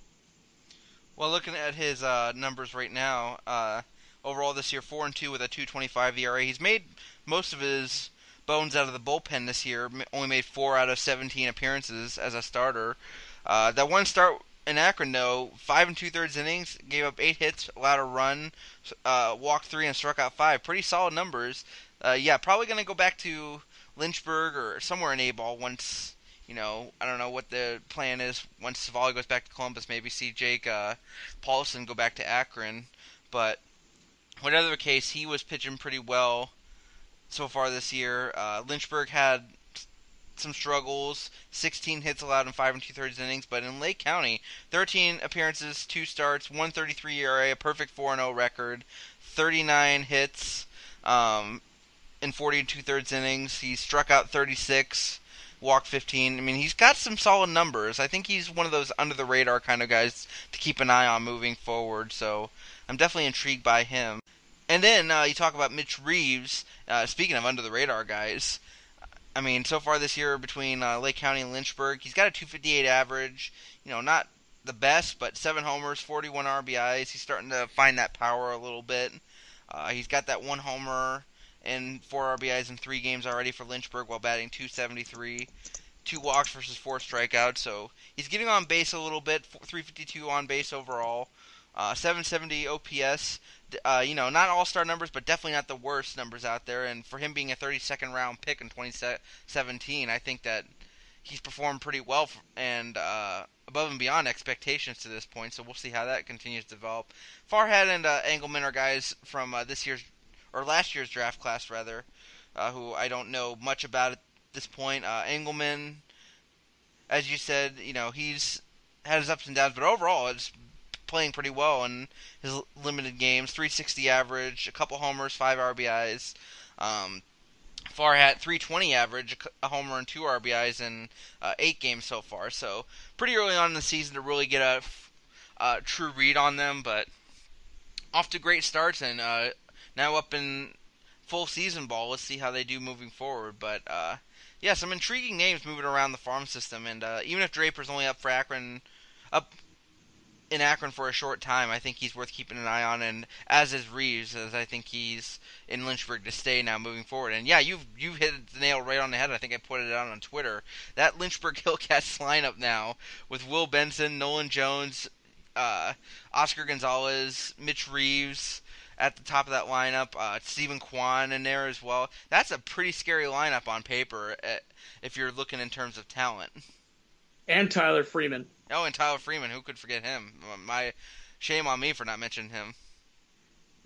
Well, looking at his uh, numbers right now, uh, overall this year, four and two with a 2.25 ERA. He's made most of his bones out of the bullpen this year. Only made four out of 17 appearances as a starter. Uh, that one start in Akron, though, five and two thirds innings, gave up eight hits, allowed a run, uh, walked three, and struck out five. Pretty solid numbers. Uh, yeah, probably going to go back to Lynchburg or somewhere in A ball once. You know, I don't know what the plan is once Civale goes back to Columbus. Maybe see Jake uh, Paulson go back to Akron, but whatever the case, he was pitching pretty well so far this year. Uh, Lynchburg had some struggles, 16 hits allowed in five and two thirds innings, but in Lake County, 13 appearances, two starts, 133 ERA, a perfect 4 0 record, 39 hits um, in 40 and two thirds innings. He struck out 36, walked 15. I mean, he's got some solid numbers. I think he's one of those under the radar kind of guys to keep an eye on moving forward. So I'm definitely intrigued by him. And then uh, you talk about Mitch Reeves. Uh, speaking of under the radar guys, I mean, so far this year between uh, Lake County and Lynchburg, he's got a 258 average. You know, not the best, but seven homers, 41 RBIs. He's starting to find that power a little bit. Uh, he's got that one homer and four RBIs in three games already for Lynchburg while batting 273. Two walks versus four strikeouts, so he's getting on base a little bit. 352 on base overall. Uh, 770 OPS. Uh, you know, not all star numbers, but definitely not the worst numbers out there. And for him being a 32nd round pick in 2017, I think that he's performed pretty well and uh, above and beyond expectations to this point. So we'll see how that continues to develop. Farhat and uh, Engelman are guys from uh, this year's or last year's draft class, rather, uh, who I don't know much about at this point. Uh, Engelman, as you said, you know he's had his ups and downs, but overall it's playing pretty well in his limited games. 360 average, a couple homers, five RBIs. Um, Farhat 320 average, a homer and two RBIs in uh, eight games so far. So pretty early on in the season to really get a uh, true read on them, but off to great starts and uh, now up in full season ball. Let's see how they do moving forward. But uh, yeah, some intriguing names moving around the farm system, and uh, even if Draper's only up for Akron, up in Akron for a short time, I think he's worth keeping an eye on, and as is Reeves, as I think he's in Lynchburg to stay now moving forward. And yeah, you've you've hit the nail right on the head. I think I put it out on Twitter. That Lynchburg Hillcats lineup now with Will Benson, Nolan Jones, uh, Oscar Gonzalez, Mitch Reeves at the top of that lineup. Uh, Steven Kwan in there as well. That's a pretty scary lineup on paper uh, if you're looking in terms of talent. And Tyler Freeman. Oh, and Tyler Freeman. Who could forget him? My shame on me for not mentioning him.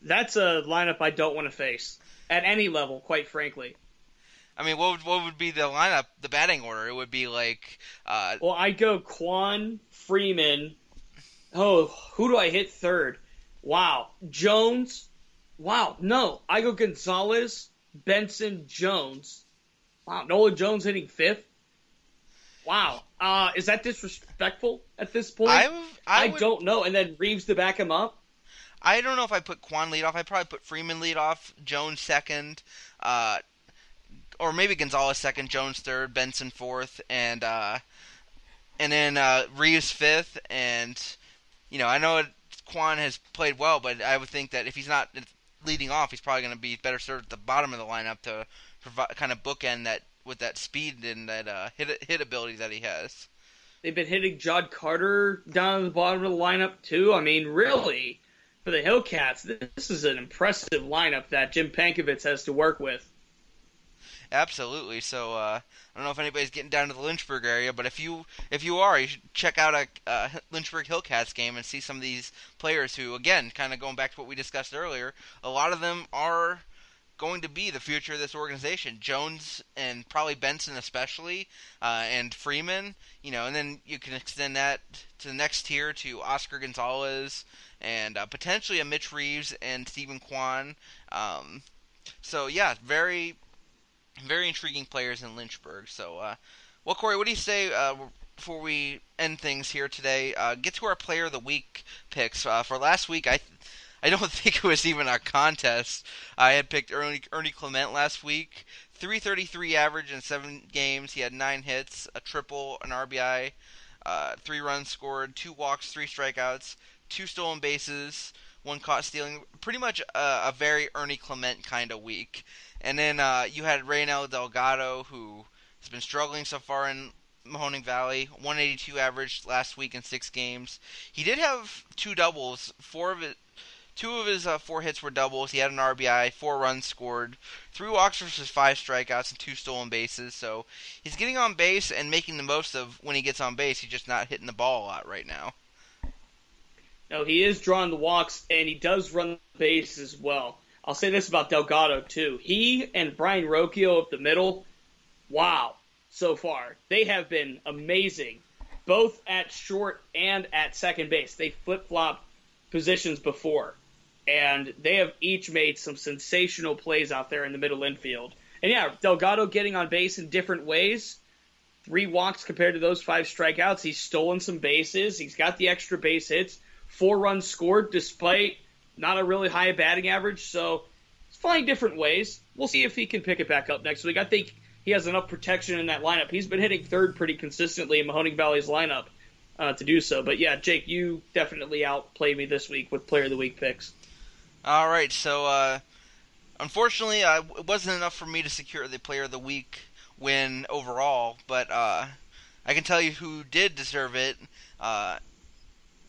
That's a lineup I don't want to face at any level, quite frankly. I mean, what would, what would be the lineup, the batting order? It would be like, uh, Well, I go Kwan, Freeman. Oh, who do I hit third? Wow. Jones. Wow. No, I go Gonzalez, Benson, Jones. Wow. Nolan Jones hitting fifth. Wow. Uh, is that disrespectful at this point? I, I, I would, don't know. And then Reeves to back him up. I don't know if I put Kwan lead off. I probably put Freeman lead off, Jones second, uh, or maybe Gonzalez second, Jones third, Benson fourth, and uh, and then uh, Reeves fifth. And you know, I know Kwan has played well, but I would think that if he's not leading off, he's probably going to be better served at the bottom of the lineup to provide kind of bookend that with that speed and that uh, hit hit ability that he has. They've been hitting Jodd Carter down at the bottom of the lineup too. I mean, really, for the Hillcats, this is an impressive lineup that Jim Pankovitz has to work with. Absolutely. So uh, I don't know if anybody's getting down to the Lynchburg area, but if you if you are, you should check out a uh, Lynchburg Hillcats game and see some of these players who, again, kind of going back to what we discussed earlier, a lot of them are going to be the future of this organization. Jones and probably Benson especially, uh, and Freeman. You know, and then you can extend that to the next tier to Oscar Gonzalez and uh, potentially a Mitch Reeves and Steven Kwan. Um, so yeah, very very intriguing players in Lynchburg. So, uh, well, Corey, what do you say uh, before we end things here today? Uh, get to our Player of the Week picks uh, for last week. I I don't think it was even a contest. I had picked Ernie, Ernie Clement last week. 333 average in seven games. He had nine hits, a triple, an RBI, uh, three runs scored, two walks, three strikeouts, two stolen bases, one caught stealing. Pretty much a, a very Ernie Clement kind of week. And then uh, you had Reynel Delgado, who has been struggling so far in Mahoning Valley. 182 average last week in six games. He did have two doubles. Four of it, two of his uh, four hits were doubles. He had an RBI, four runs scored, three walks versus five strikeouts, and two stolen bases. So he's getting on base and making the most of when he gets on base. He's just not hitting the ball a lot right now. No, he is drawing the walks and he does run the base as well. I'll say this about Delgado too. He and Brayan Rocchio up the middle, wow, so far they have been amazing, both at short and at second base. They flip flop positions before, and they have each made some sensational plays out there in the middle infield. And yeah, Delgado getting on base in different ways. Three walks compared to those five strikeouts. He's stolen some bases. He's got the extra base hits. Four runs scored despite not a really high batting average. So he's flying different ways. We'll see if he can pick it back up next week. I think he has enough protection in that lineup. He's been hitting third pretty consistently in Mahoning Valley's lineup uh, to do so. But yeah, Jake, you definitely outplayed me this week with player of the week picks. All right, so uh, unfortunately, uh, it wasn't enough for me to secure the Player of the Week win overall, but uh, I can tell you who did deserve it, uh,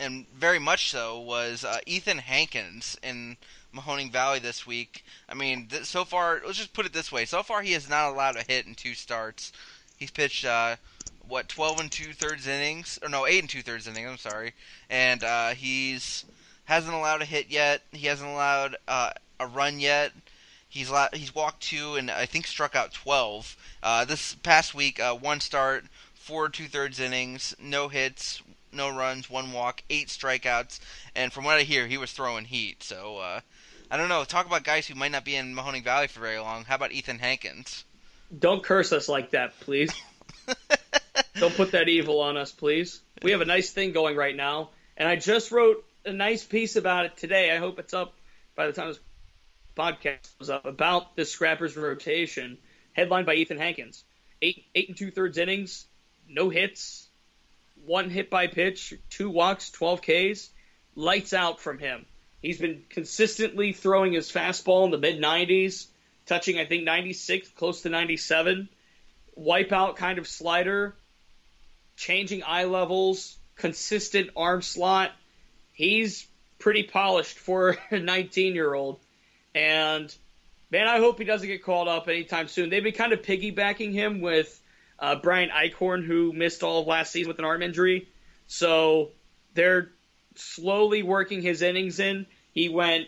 and very much so, was uh, Ethan Hankins in Mahoning Valley this week. I mean, th- so far, let's just put it this way: so far, he has not allowed a hit in two starts. He's pitched uh, what twelve and two thirds innings, or no, eight and two thirds innings. I'm sorry, and he's hasn't allowed a hit yet. He hasn't allowed uh, a run yet. He's la- he's walked two and I think struck out twelve. Uh, this past week, uh, one start, four two thirds innings, no hits, no runs, one walk, eight strikeouts, and from what I hear, he was throwing heat. So uh, I don't know. Talk about guys who might not be in Mahoning Valley for very long. How about Ethan Hankins? Don't curse us like that, please. Don't put that evil on us, please. We have a nice thing going right now, and I just wrote a nice piece about it today. I hope it's up by the time this podcast was up about the Scrappers rotation, headlined by Ethan Hankins. Eight eight and two thirds innings, no hits, one hit by pitch, two walks, twelve Ks, lights out from him. He's been consistently throwing his fastball in the mid 90s, touching I think 96, close to 97. Wipeout kind of slider, changing eye levels, consistent arm slot. He's pretty polished for a 19 year old. And man, I hope he doesn't get called up anytime soon. They've been kind of piggybacking him with uh, Brian Eichhorn, who missed all of last season with an arm injury. So they're slowly working his innings in. He went,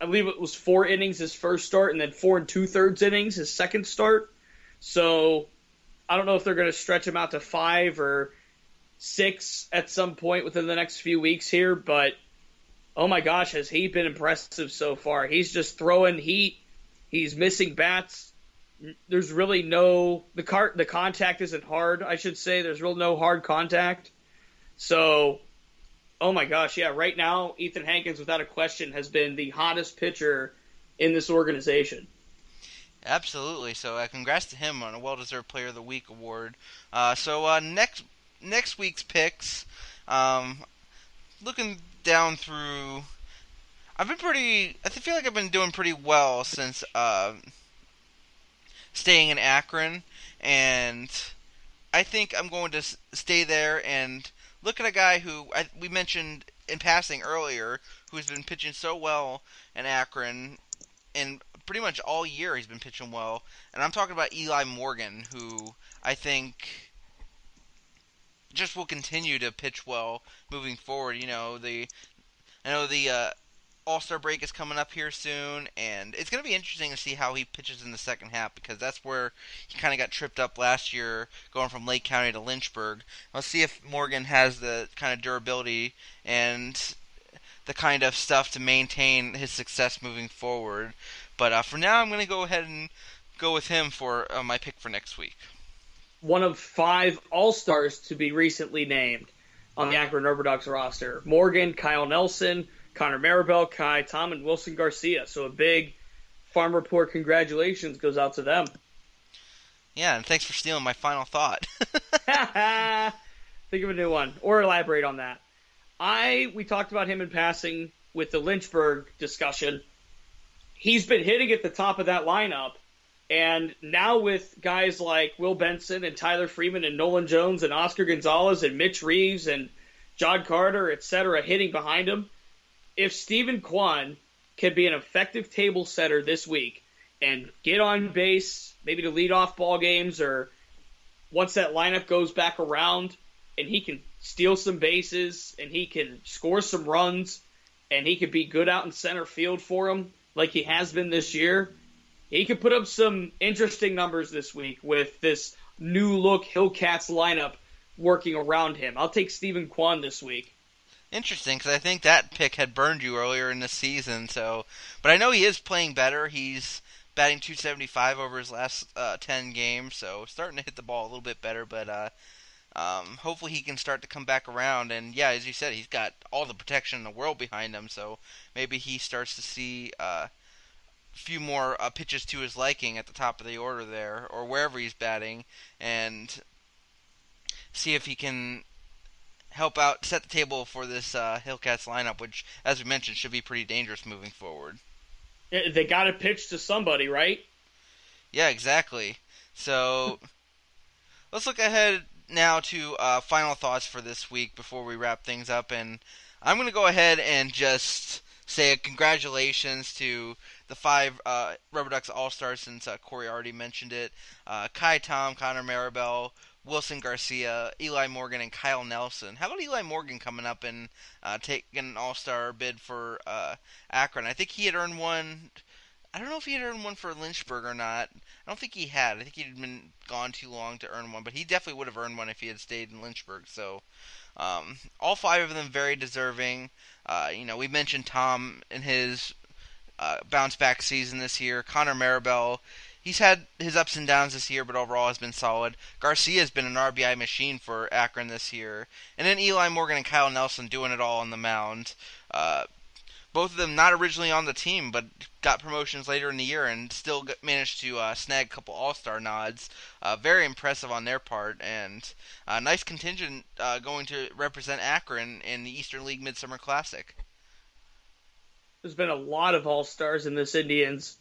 I believe it was four innings his first start, and then four and two thirds innings his second start. So I don't know if they're going to stretch him out to five or six at some point within the next few weeks here, but oh my gosh, has he been impressive so far? He's just throwing heat. He's missing bats. There's really no the cart the contact isn't hard, I should say. There's real no hard contact. So oh my gosh, yeah, right now Ethan Hankins without a question has been the hottest pitcher in this organization. Absolutely. So, uh, congrats to him on a well-deserved Player of the Week award. Uh, so, uh, next next week's picks, um, looking down through, I've been pretty. I feel like I've been doing pretty well since uh, staying in Akron, and I think I'm going to stay there and look at a guy who I, we mentioned in passing earlier, who's been pitching so well in Akron, and pretty much all year he's been pitching well. And I'm talking about Eli Morgan, who I think just will continue to pitch well moving forward. You know, the I know the uh, All Star break is coming up here soon, and it's going to be interesting to see how he pitches in the second half because that's where he kind of got tripped up last year going from Lake County to Lynchburg. Let's see if Morgan has the kind of durability and the kind of stuff to maintain his success moving forward. But uh, for now, I'm going to go ahead and go with him for uh, my pick for next week. One of five All Stars to be recently named on the Akron RubberDucks roster. Morgan, Kyle Nelson, Connor Marabell, Ka'ai Tom, and Wilson Garcia. So a big farm report congratulations goes out to them. Yeah, and thanks for stealing my final thought. Think of a new one, or elaborate on that. I we talked about him in passing with the Lynchburg discussion. He's been hitting at the top of that lineup, and now with guys like Will Benson and Tyler Freeman and Nolan Jones and Oscar Gonzalez and Mitch Reeves and John Carter, etc., hitting behind him, if Steven Kwan can be an effective table setter this week and get on base, maybe to lead off ball games or once that lineup goes back around and he can steal some bases and he can score some runs and he could be good out in center field for him like he has been this year, he could put up some interesting numbers this week with this new look Hillcats lineup working around him. I'll take Steven Kwan this week. Interesting, because I think that pick had burned you earlier in the season. So, but I know he is playing better. He's batting 275 over his last uh, 10 games, so starting to hit the ball a little bit better. But uh, um, hopefully he can start to come back around. And yeah, as you said, he's got all the protection in the world behind him. So maybe he starts to see uh, few more uh, pitches to his liking at the top of the order there, or wherever he's batting, and see if he can help out, set the table for this uh, Hillcats lineup, which, as we mentioned, should be pretty dangerous moving forward. They got to pitch to somebody, right? Yeah, exactly. So let's look ahead now to uh, final thoughts for this week before we wrap things up. And I'm going to go ahead and just say a congratulations to the five uh, Rubber Ducks All Stars since uh, Corey already mentioned it. Uh, Ka'ai Tom, Connor Marabell, Wilson Garcia, Eli Morgan, and Kyle Nelson. How about Eli Morgan coming up and uh, taking an All Star bid for uh, Akron? I think he had earned one. I don't know if he had earned one for Lynchburg or not. I don't think he had. I think he'd been gone too long to earn one, but he definitely would have earned one if he had stayed in Lynchburg. So, um, all five of them very deserving. Uh, you know, we mentioned Tom in his uh, bounce back season this year. Connor Marabell, he's had his ups and downs this year, but overall has been solid. Garcia's been an RBI machine for Akron this year, and then Eli Morgan and Kyle Nelson doing it all on the mound. Uh, both of them not originally on the team, but got promotions later in the year and still got, managed to uh, snag a couple All Star nods. Uh, very impressive on their part, and a nice contingent uh, going to represent Akron in the Eastern League Midsummer Classic. There's been a lot of all stars in this Indians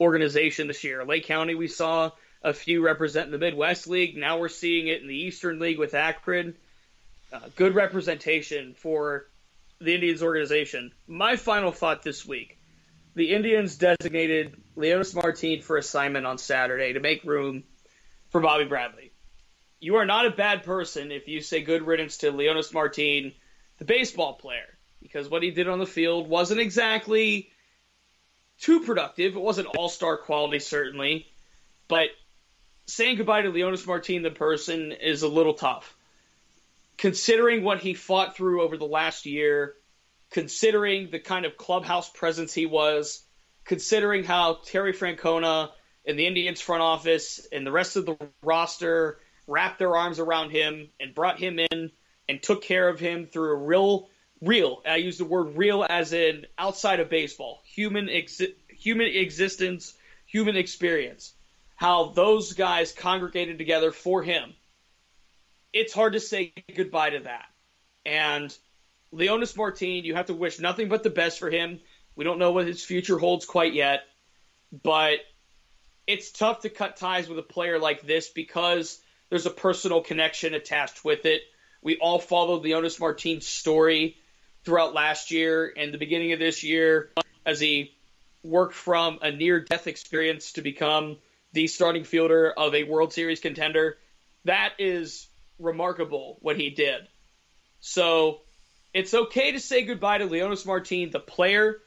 organization this year. Lake County, we saw a few representing the Midwest League. Now we're seeing it in the Eastern League with Akron. Uh, good representation for the Indians organization. My final thought this week the Indians designated Leonys Martin for assignment on Saturday to make room for Bobby Bradley. You are not a bad person if you say good riddance to Leonys Martin, the baseball player, because what he did on the field wasn't exactly too productive. It wasn't all star quality, certainly, but saying goodbye to Leonys Martin, the person, is a little tough. Considering what he fought through over the last year, considering the kind of clubhouse presence he was, considering how Terry Francona and the Indians front office and the rest of the roster wrapped their arms around him and brought him in and took care of him through a real, real. I use the word real as in outside of baseball, human, exi- human existence, human experience. How those guys congregated together for him. It's hard to say goodbye to that. And Leonys Martin, you have to wish nothing but the best for him. We don't know what his future holds quite yet, but it's tough to cut ties with a player like this because there's a personal connection attached with it. We all followed Leonys Martin's story throughout last year and the beginning of this year as he worked from a near death experience to become the starting fielder of a World Series contender. That is remarkable what he did. So it's okay to say goodbye to Leonys Martin, the player,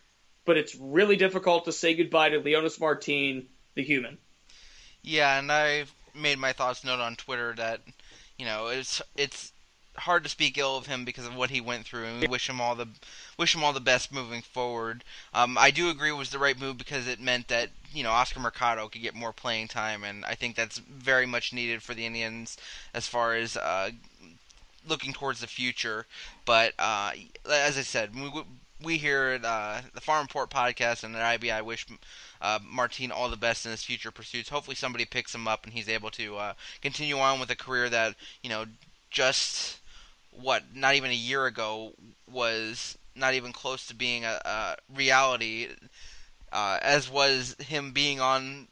but it's really difficult to say goodbye to Leonys Martin, the human. Yeah, and I made my thoughts known on Twitter that you know it's it's hard to speak ill of him because of what he went through, and we wish him all the wish him all the best moving forward. Um, I do agree it was the right move because it meant that you know Oscar Mercado could get more playing time, and I think that's very much needed for the Indians as far as uh, looking towards the future. But uh, as I said, we, we here at uh, the Farm Report podcast and at IBI wish uh, Martin all the best in his future pursuits. Hopefully, somebody picks him up and he's able to uh, continue on with a career that you know just what not even a year ago was not even close to being a, a reality, uh, as was him being on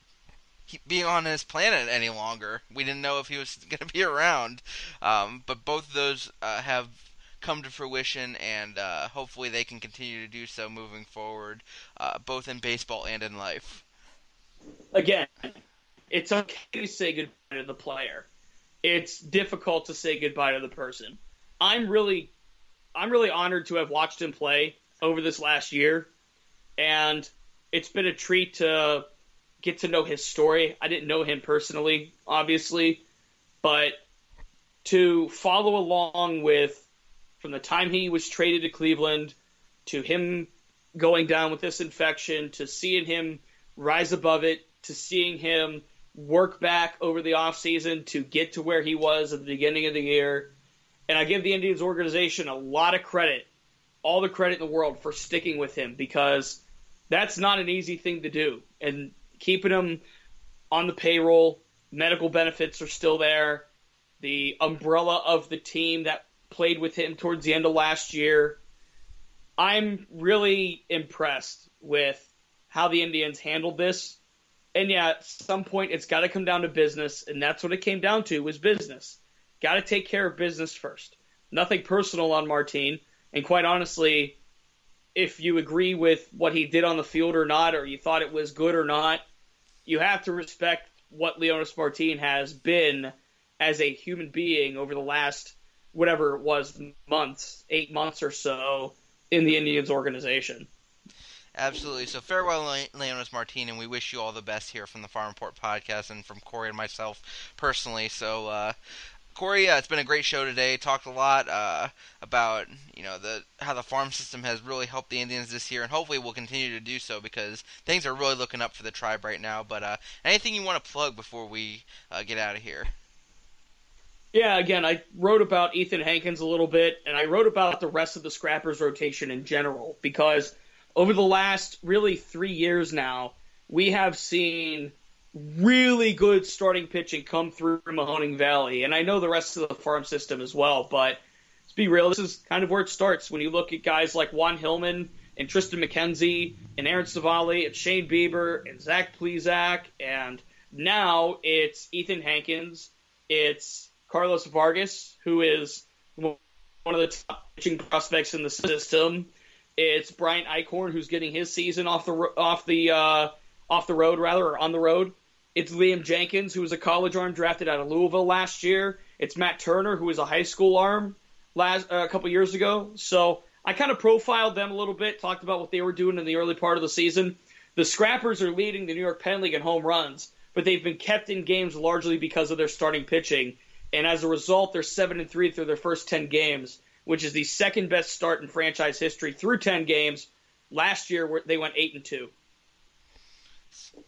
being on his planet any longer. We didn't know if he was going to be around, um, but both of those uh, have come to fruition, and uh, hopefully they can continue to do so moving forward, uh, both in baseball and in life. Again, it's okay to say goodbye to the player. It's difficult to say goodbye to the person. I'm really I'm really honored to have watched him play over this last year and it's been a treat to get to know his story. I didn't know him personally, obviously, but to follow along with from the time he was traded to Cleveland to him going down with this infection to seeing him rise above it to seeing him work back over the offseason to get to where he was at the beginning of the year. And I give the Indians organization a lot of credit, all the credit in the world for sticking with him because that's not an easy thing to do. And keeping him on the payroll, medical benefits are still there. The umbrella of the team that played with him towards the end of last year. I'm really impressed with how the Indians handled this. And yeah, at some point it's got to come down to business, and that's what it came down to was business. Got to take care of business first. Nothing personal on Martine, and quite honestly, if you agree with what he did on the field or not, or you thought it was good or not, you have to respect what Leonys Martin has been as a human being over the last whatever it was months, eight months or so in the Indians organization. Absolutely. So farewell, Le- Leonys Martin, and we wish you all the best here from the Farm Report podcast and from Corey and myself personally. So, uh, Corey, uh, it's been a great show today. Talked a lot uh, about you know the how the farm system has really helped the Indians this year, and hopefully we'll continue to do so because things are really looking up for the tribe right now. But uh, anything you want to plug before we uh, get out of here? Yeah, again, I wrote about Ethan Hankins a little bit, and I wrote about the rest of the Scrappers rotation in general because over the last really three years now, we have seen really good starting pitching come through Mahoning Valley, and I know the rest of the farm system as well. But let's be real, this is kind of where it starts when you look at guys like Juan Hillman and Triston McKenzie and Aaron Civale and Shane Bieber and Zach Plesac, and now it's Ethan Hankins, it's Carlos Vargas, who is one of the top pitching prospects in the system. It's Brian Eichhorn, who's getting his season off the off the uh, off the road rather, or on the road. It's Liam Jenkins, who was a college arm drafted out of Louisville last year. It's Matt Turner, who was a high school arm last uh, a couple years ago. So I kind of profiled them a little bit, talked about what they were doing in the early part of the season. The Scrappers are leading the New York Penn League in home runs, but they've been kept in games largely because of their starting pitching. And as a result, they're seven and three through their first ten games, which is the second best start in franchise history through ten games. Last year, they went eight and two.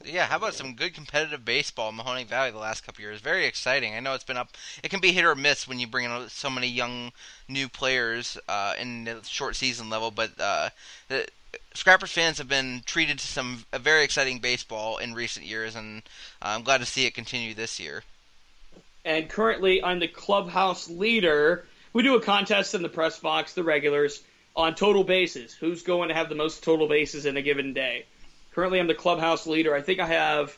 Yeah, how about some good competitive baseball in Mahoning Valley the last couple years? Very exciting. I know it's been up. It can be hit or miss when you bring in so many young new players uh, in the short season level, but uh, the Scrappers fans have been treated to some very exciting baseball in recent years, and uh, I'm glad to see it continue this year. and currently I'm the clubhouse leader. We do a contest in the press box, the regulars, on total bases. Who's going to have the most total bases in a given day? Currently, I'm the clubhouse leader. I think I have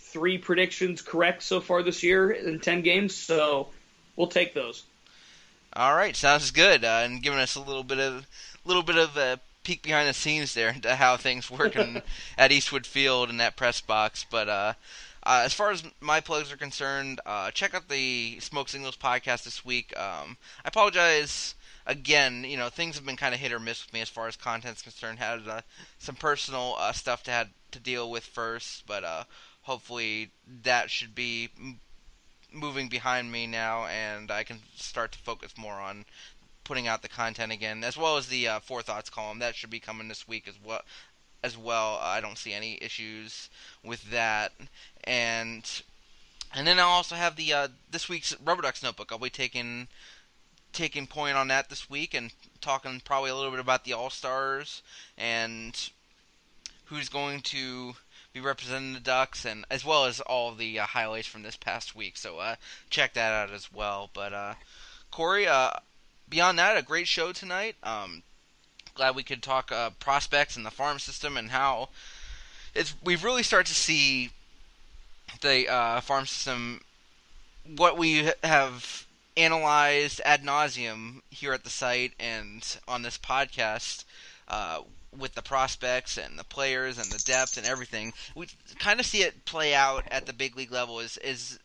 three predictions correct so far this year in 10 games, so we'll take those. All right, sounds good, uh, and giving us a little bit of little bit of a peek behind the scenes there into how things work in, at Eastwood Field in that press box. But uh, uh, as far as my plugs are concerned, uh, check out the Smoke Signals podcast this week. Um, I apologize again. You know, things have been kind of hit or miss with me as far as content's concerned. Had uh, some personal uh, stuff to had to deal with first, but uh, hopefully that should be m- moving behind me now, and I can start to focus more on putting out the content again, as well as the uh, Thoughts column. That should be coming this week as well. As well, I don't see any issues with that, and and then I'll also have the uh, this week's RubberDucks notebook. I'll be taking taking point on that this week and talking probably a little bit about the All Stars and who's going to be representing the Ducks, and as well as all the uh, highlights from this past week. So uh, check that out as well. But uh, Corey, uh, beyond that, a great show tonight. Um, glad we could talk uh, prospects and the farm system and how it's we've really started to see the uh, farm system what we have analyzed ad nauseum here at the site and on this podcast uh, with the prospects and the players and the depth and everything. We kind of see it play out at the big league level is is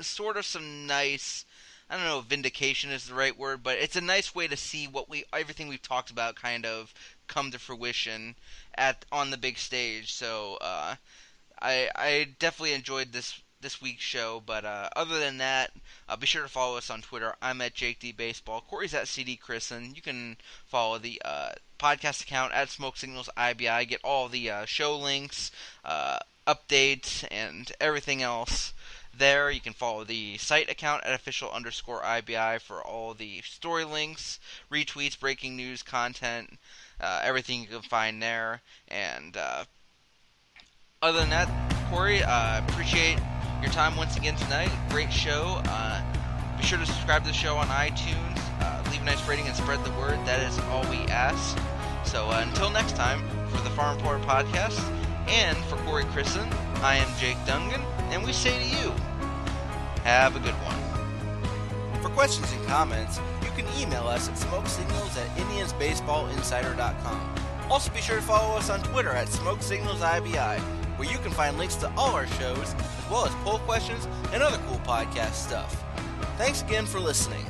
sort of some nice. I don't know if vindication is the right word, but it's a nice way to see what we everything we've talked about kind of come to fruition at on the big stage. So uh, I I definitely enjoyed this this week's show. But uh, other than that, uh, be sure to follow us on Twitter. I'm at Jake D Baseball. Corey's at CD Chrisen. You can follow the uh, podcast account at Smoke Signals IBI. Get all the uh, show links, uh, updates, and everything else there. You can follow the site account at official underscore IBI for all the story links, retweets, breaking news content, uh, everything you can find there. And other than that, Corey, uh, appreciate your time once again tonight. Great show. Uh, be sure to subscribe to the show on iTunes. Uh, leave a nice rating and spread the word. That is all we ask. So uh, until next time, for the Farm Report podcast and for Corey Crisan, I am Jake Dungan, and we say to you, have a good one. For questions and comments, you can email us at smokesignals at indiansbaseballinsider.com. Also be sure to follow us on Twitter at smokesignalsibi, where you can find links to all our shows, as well as poll questions and other cool podcast stuff. Thanks again for listening.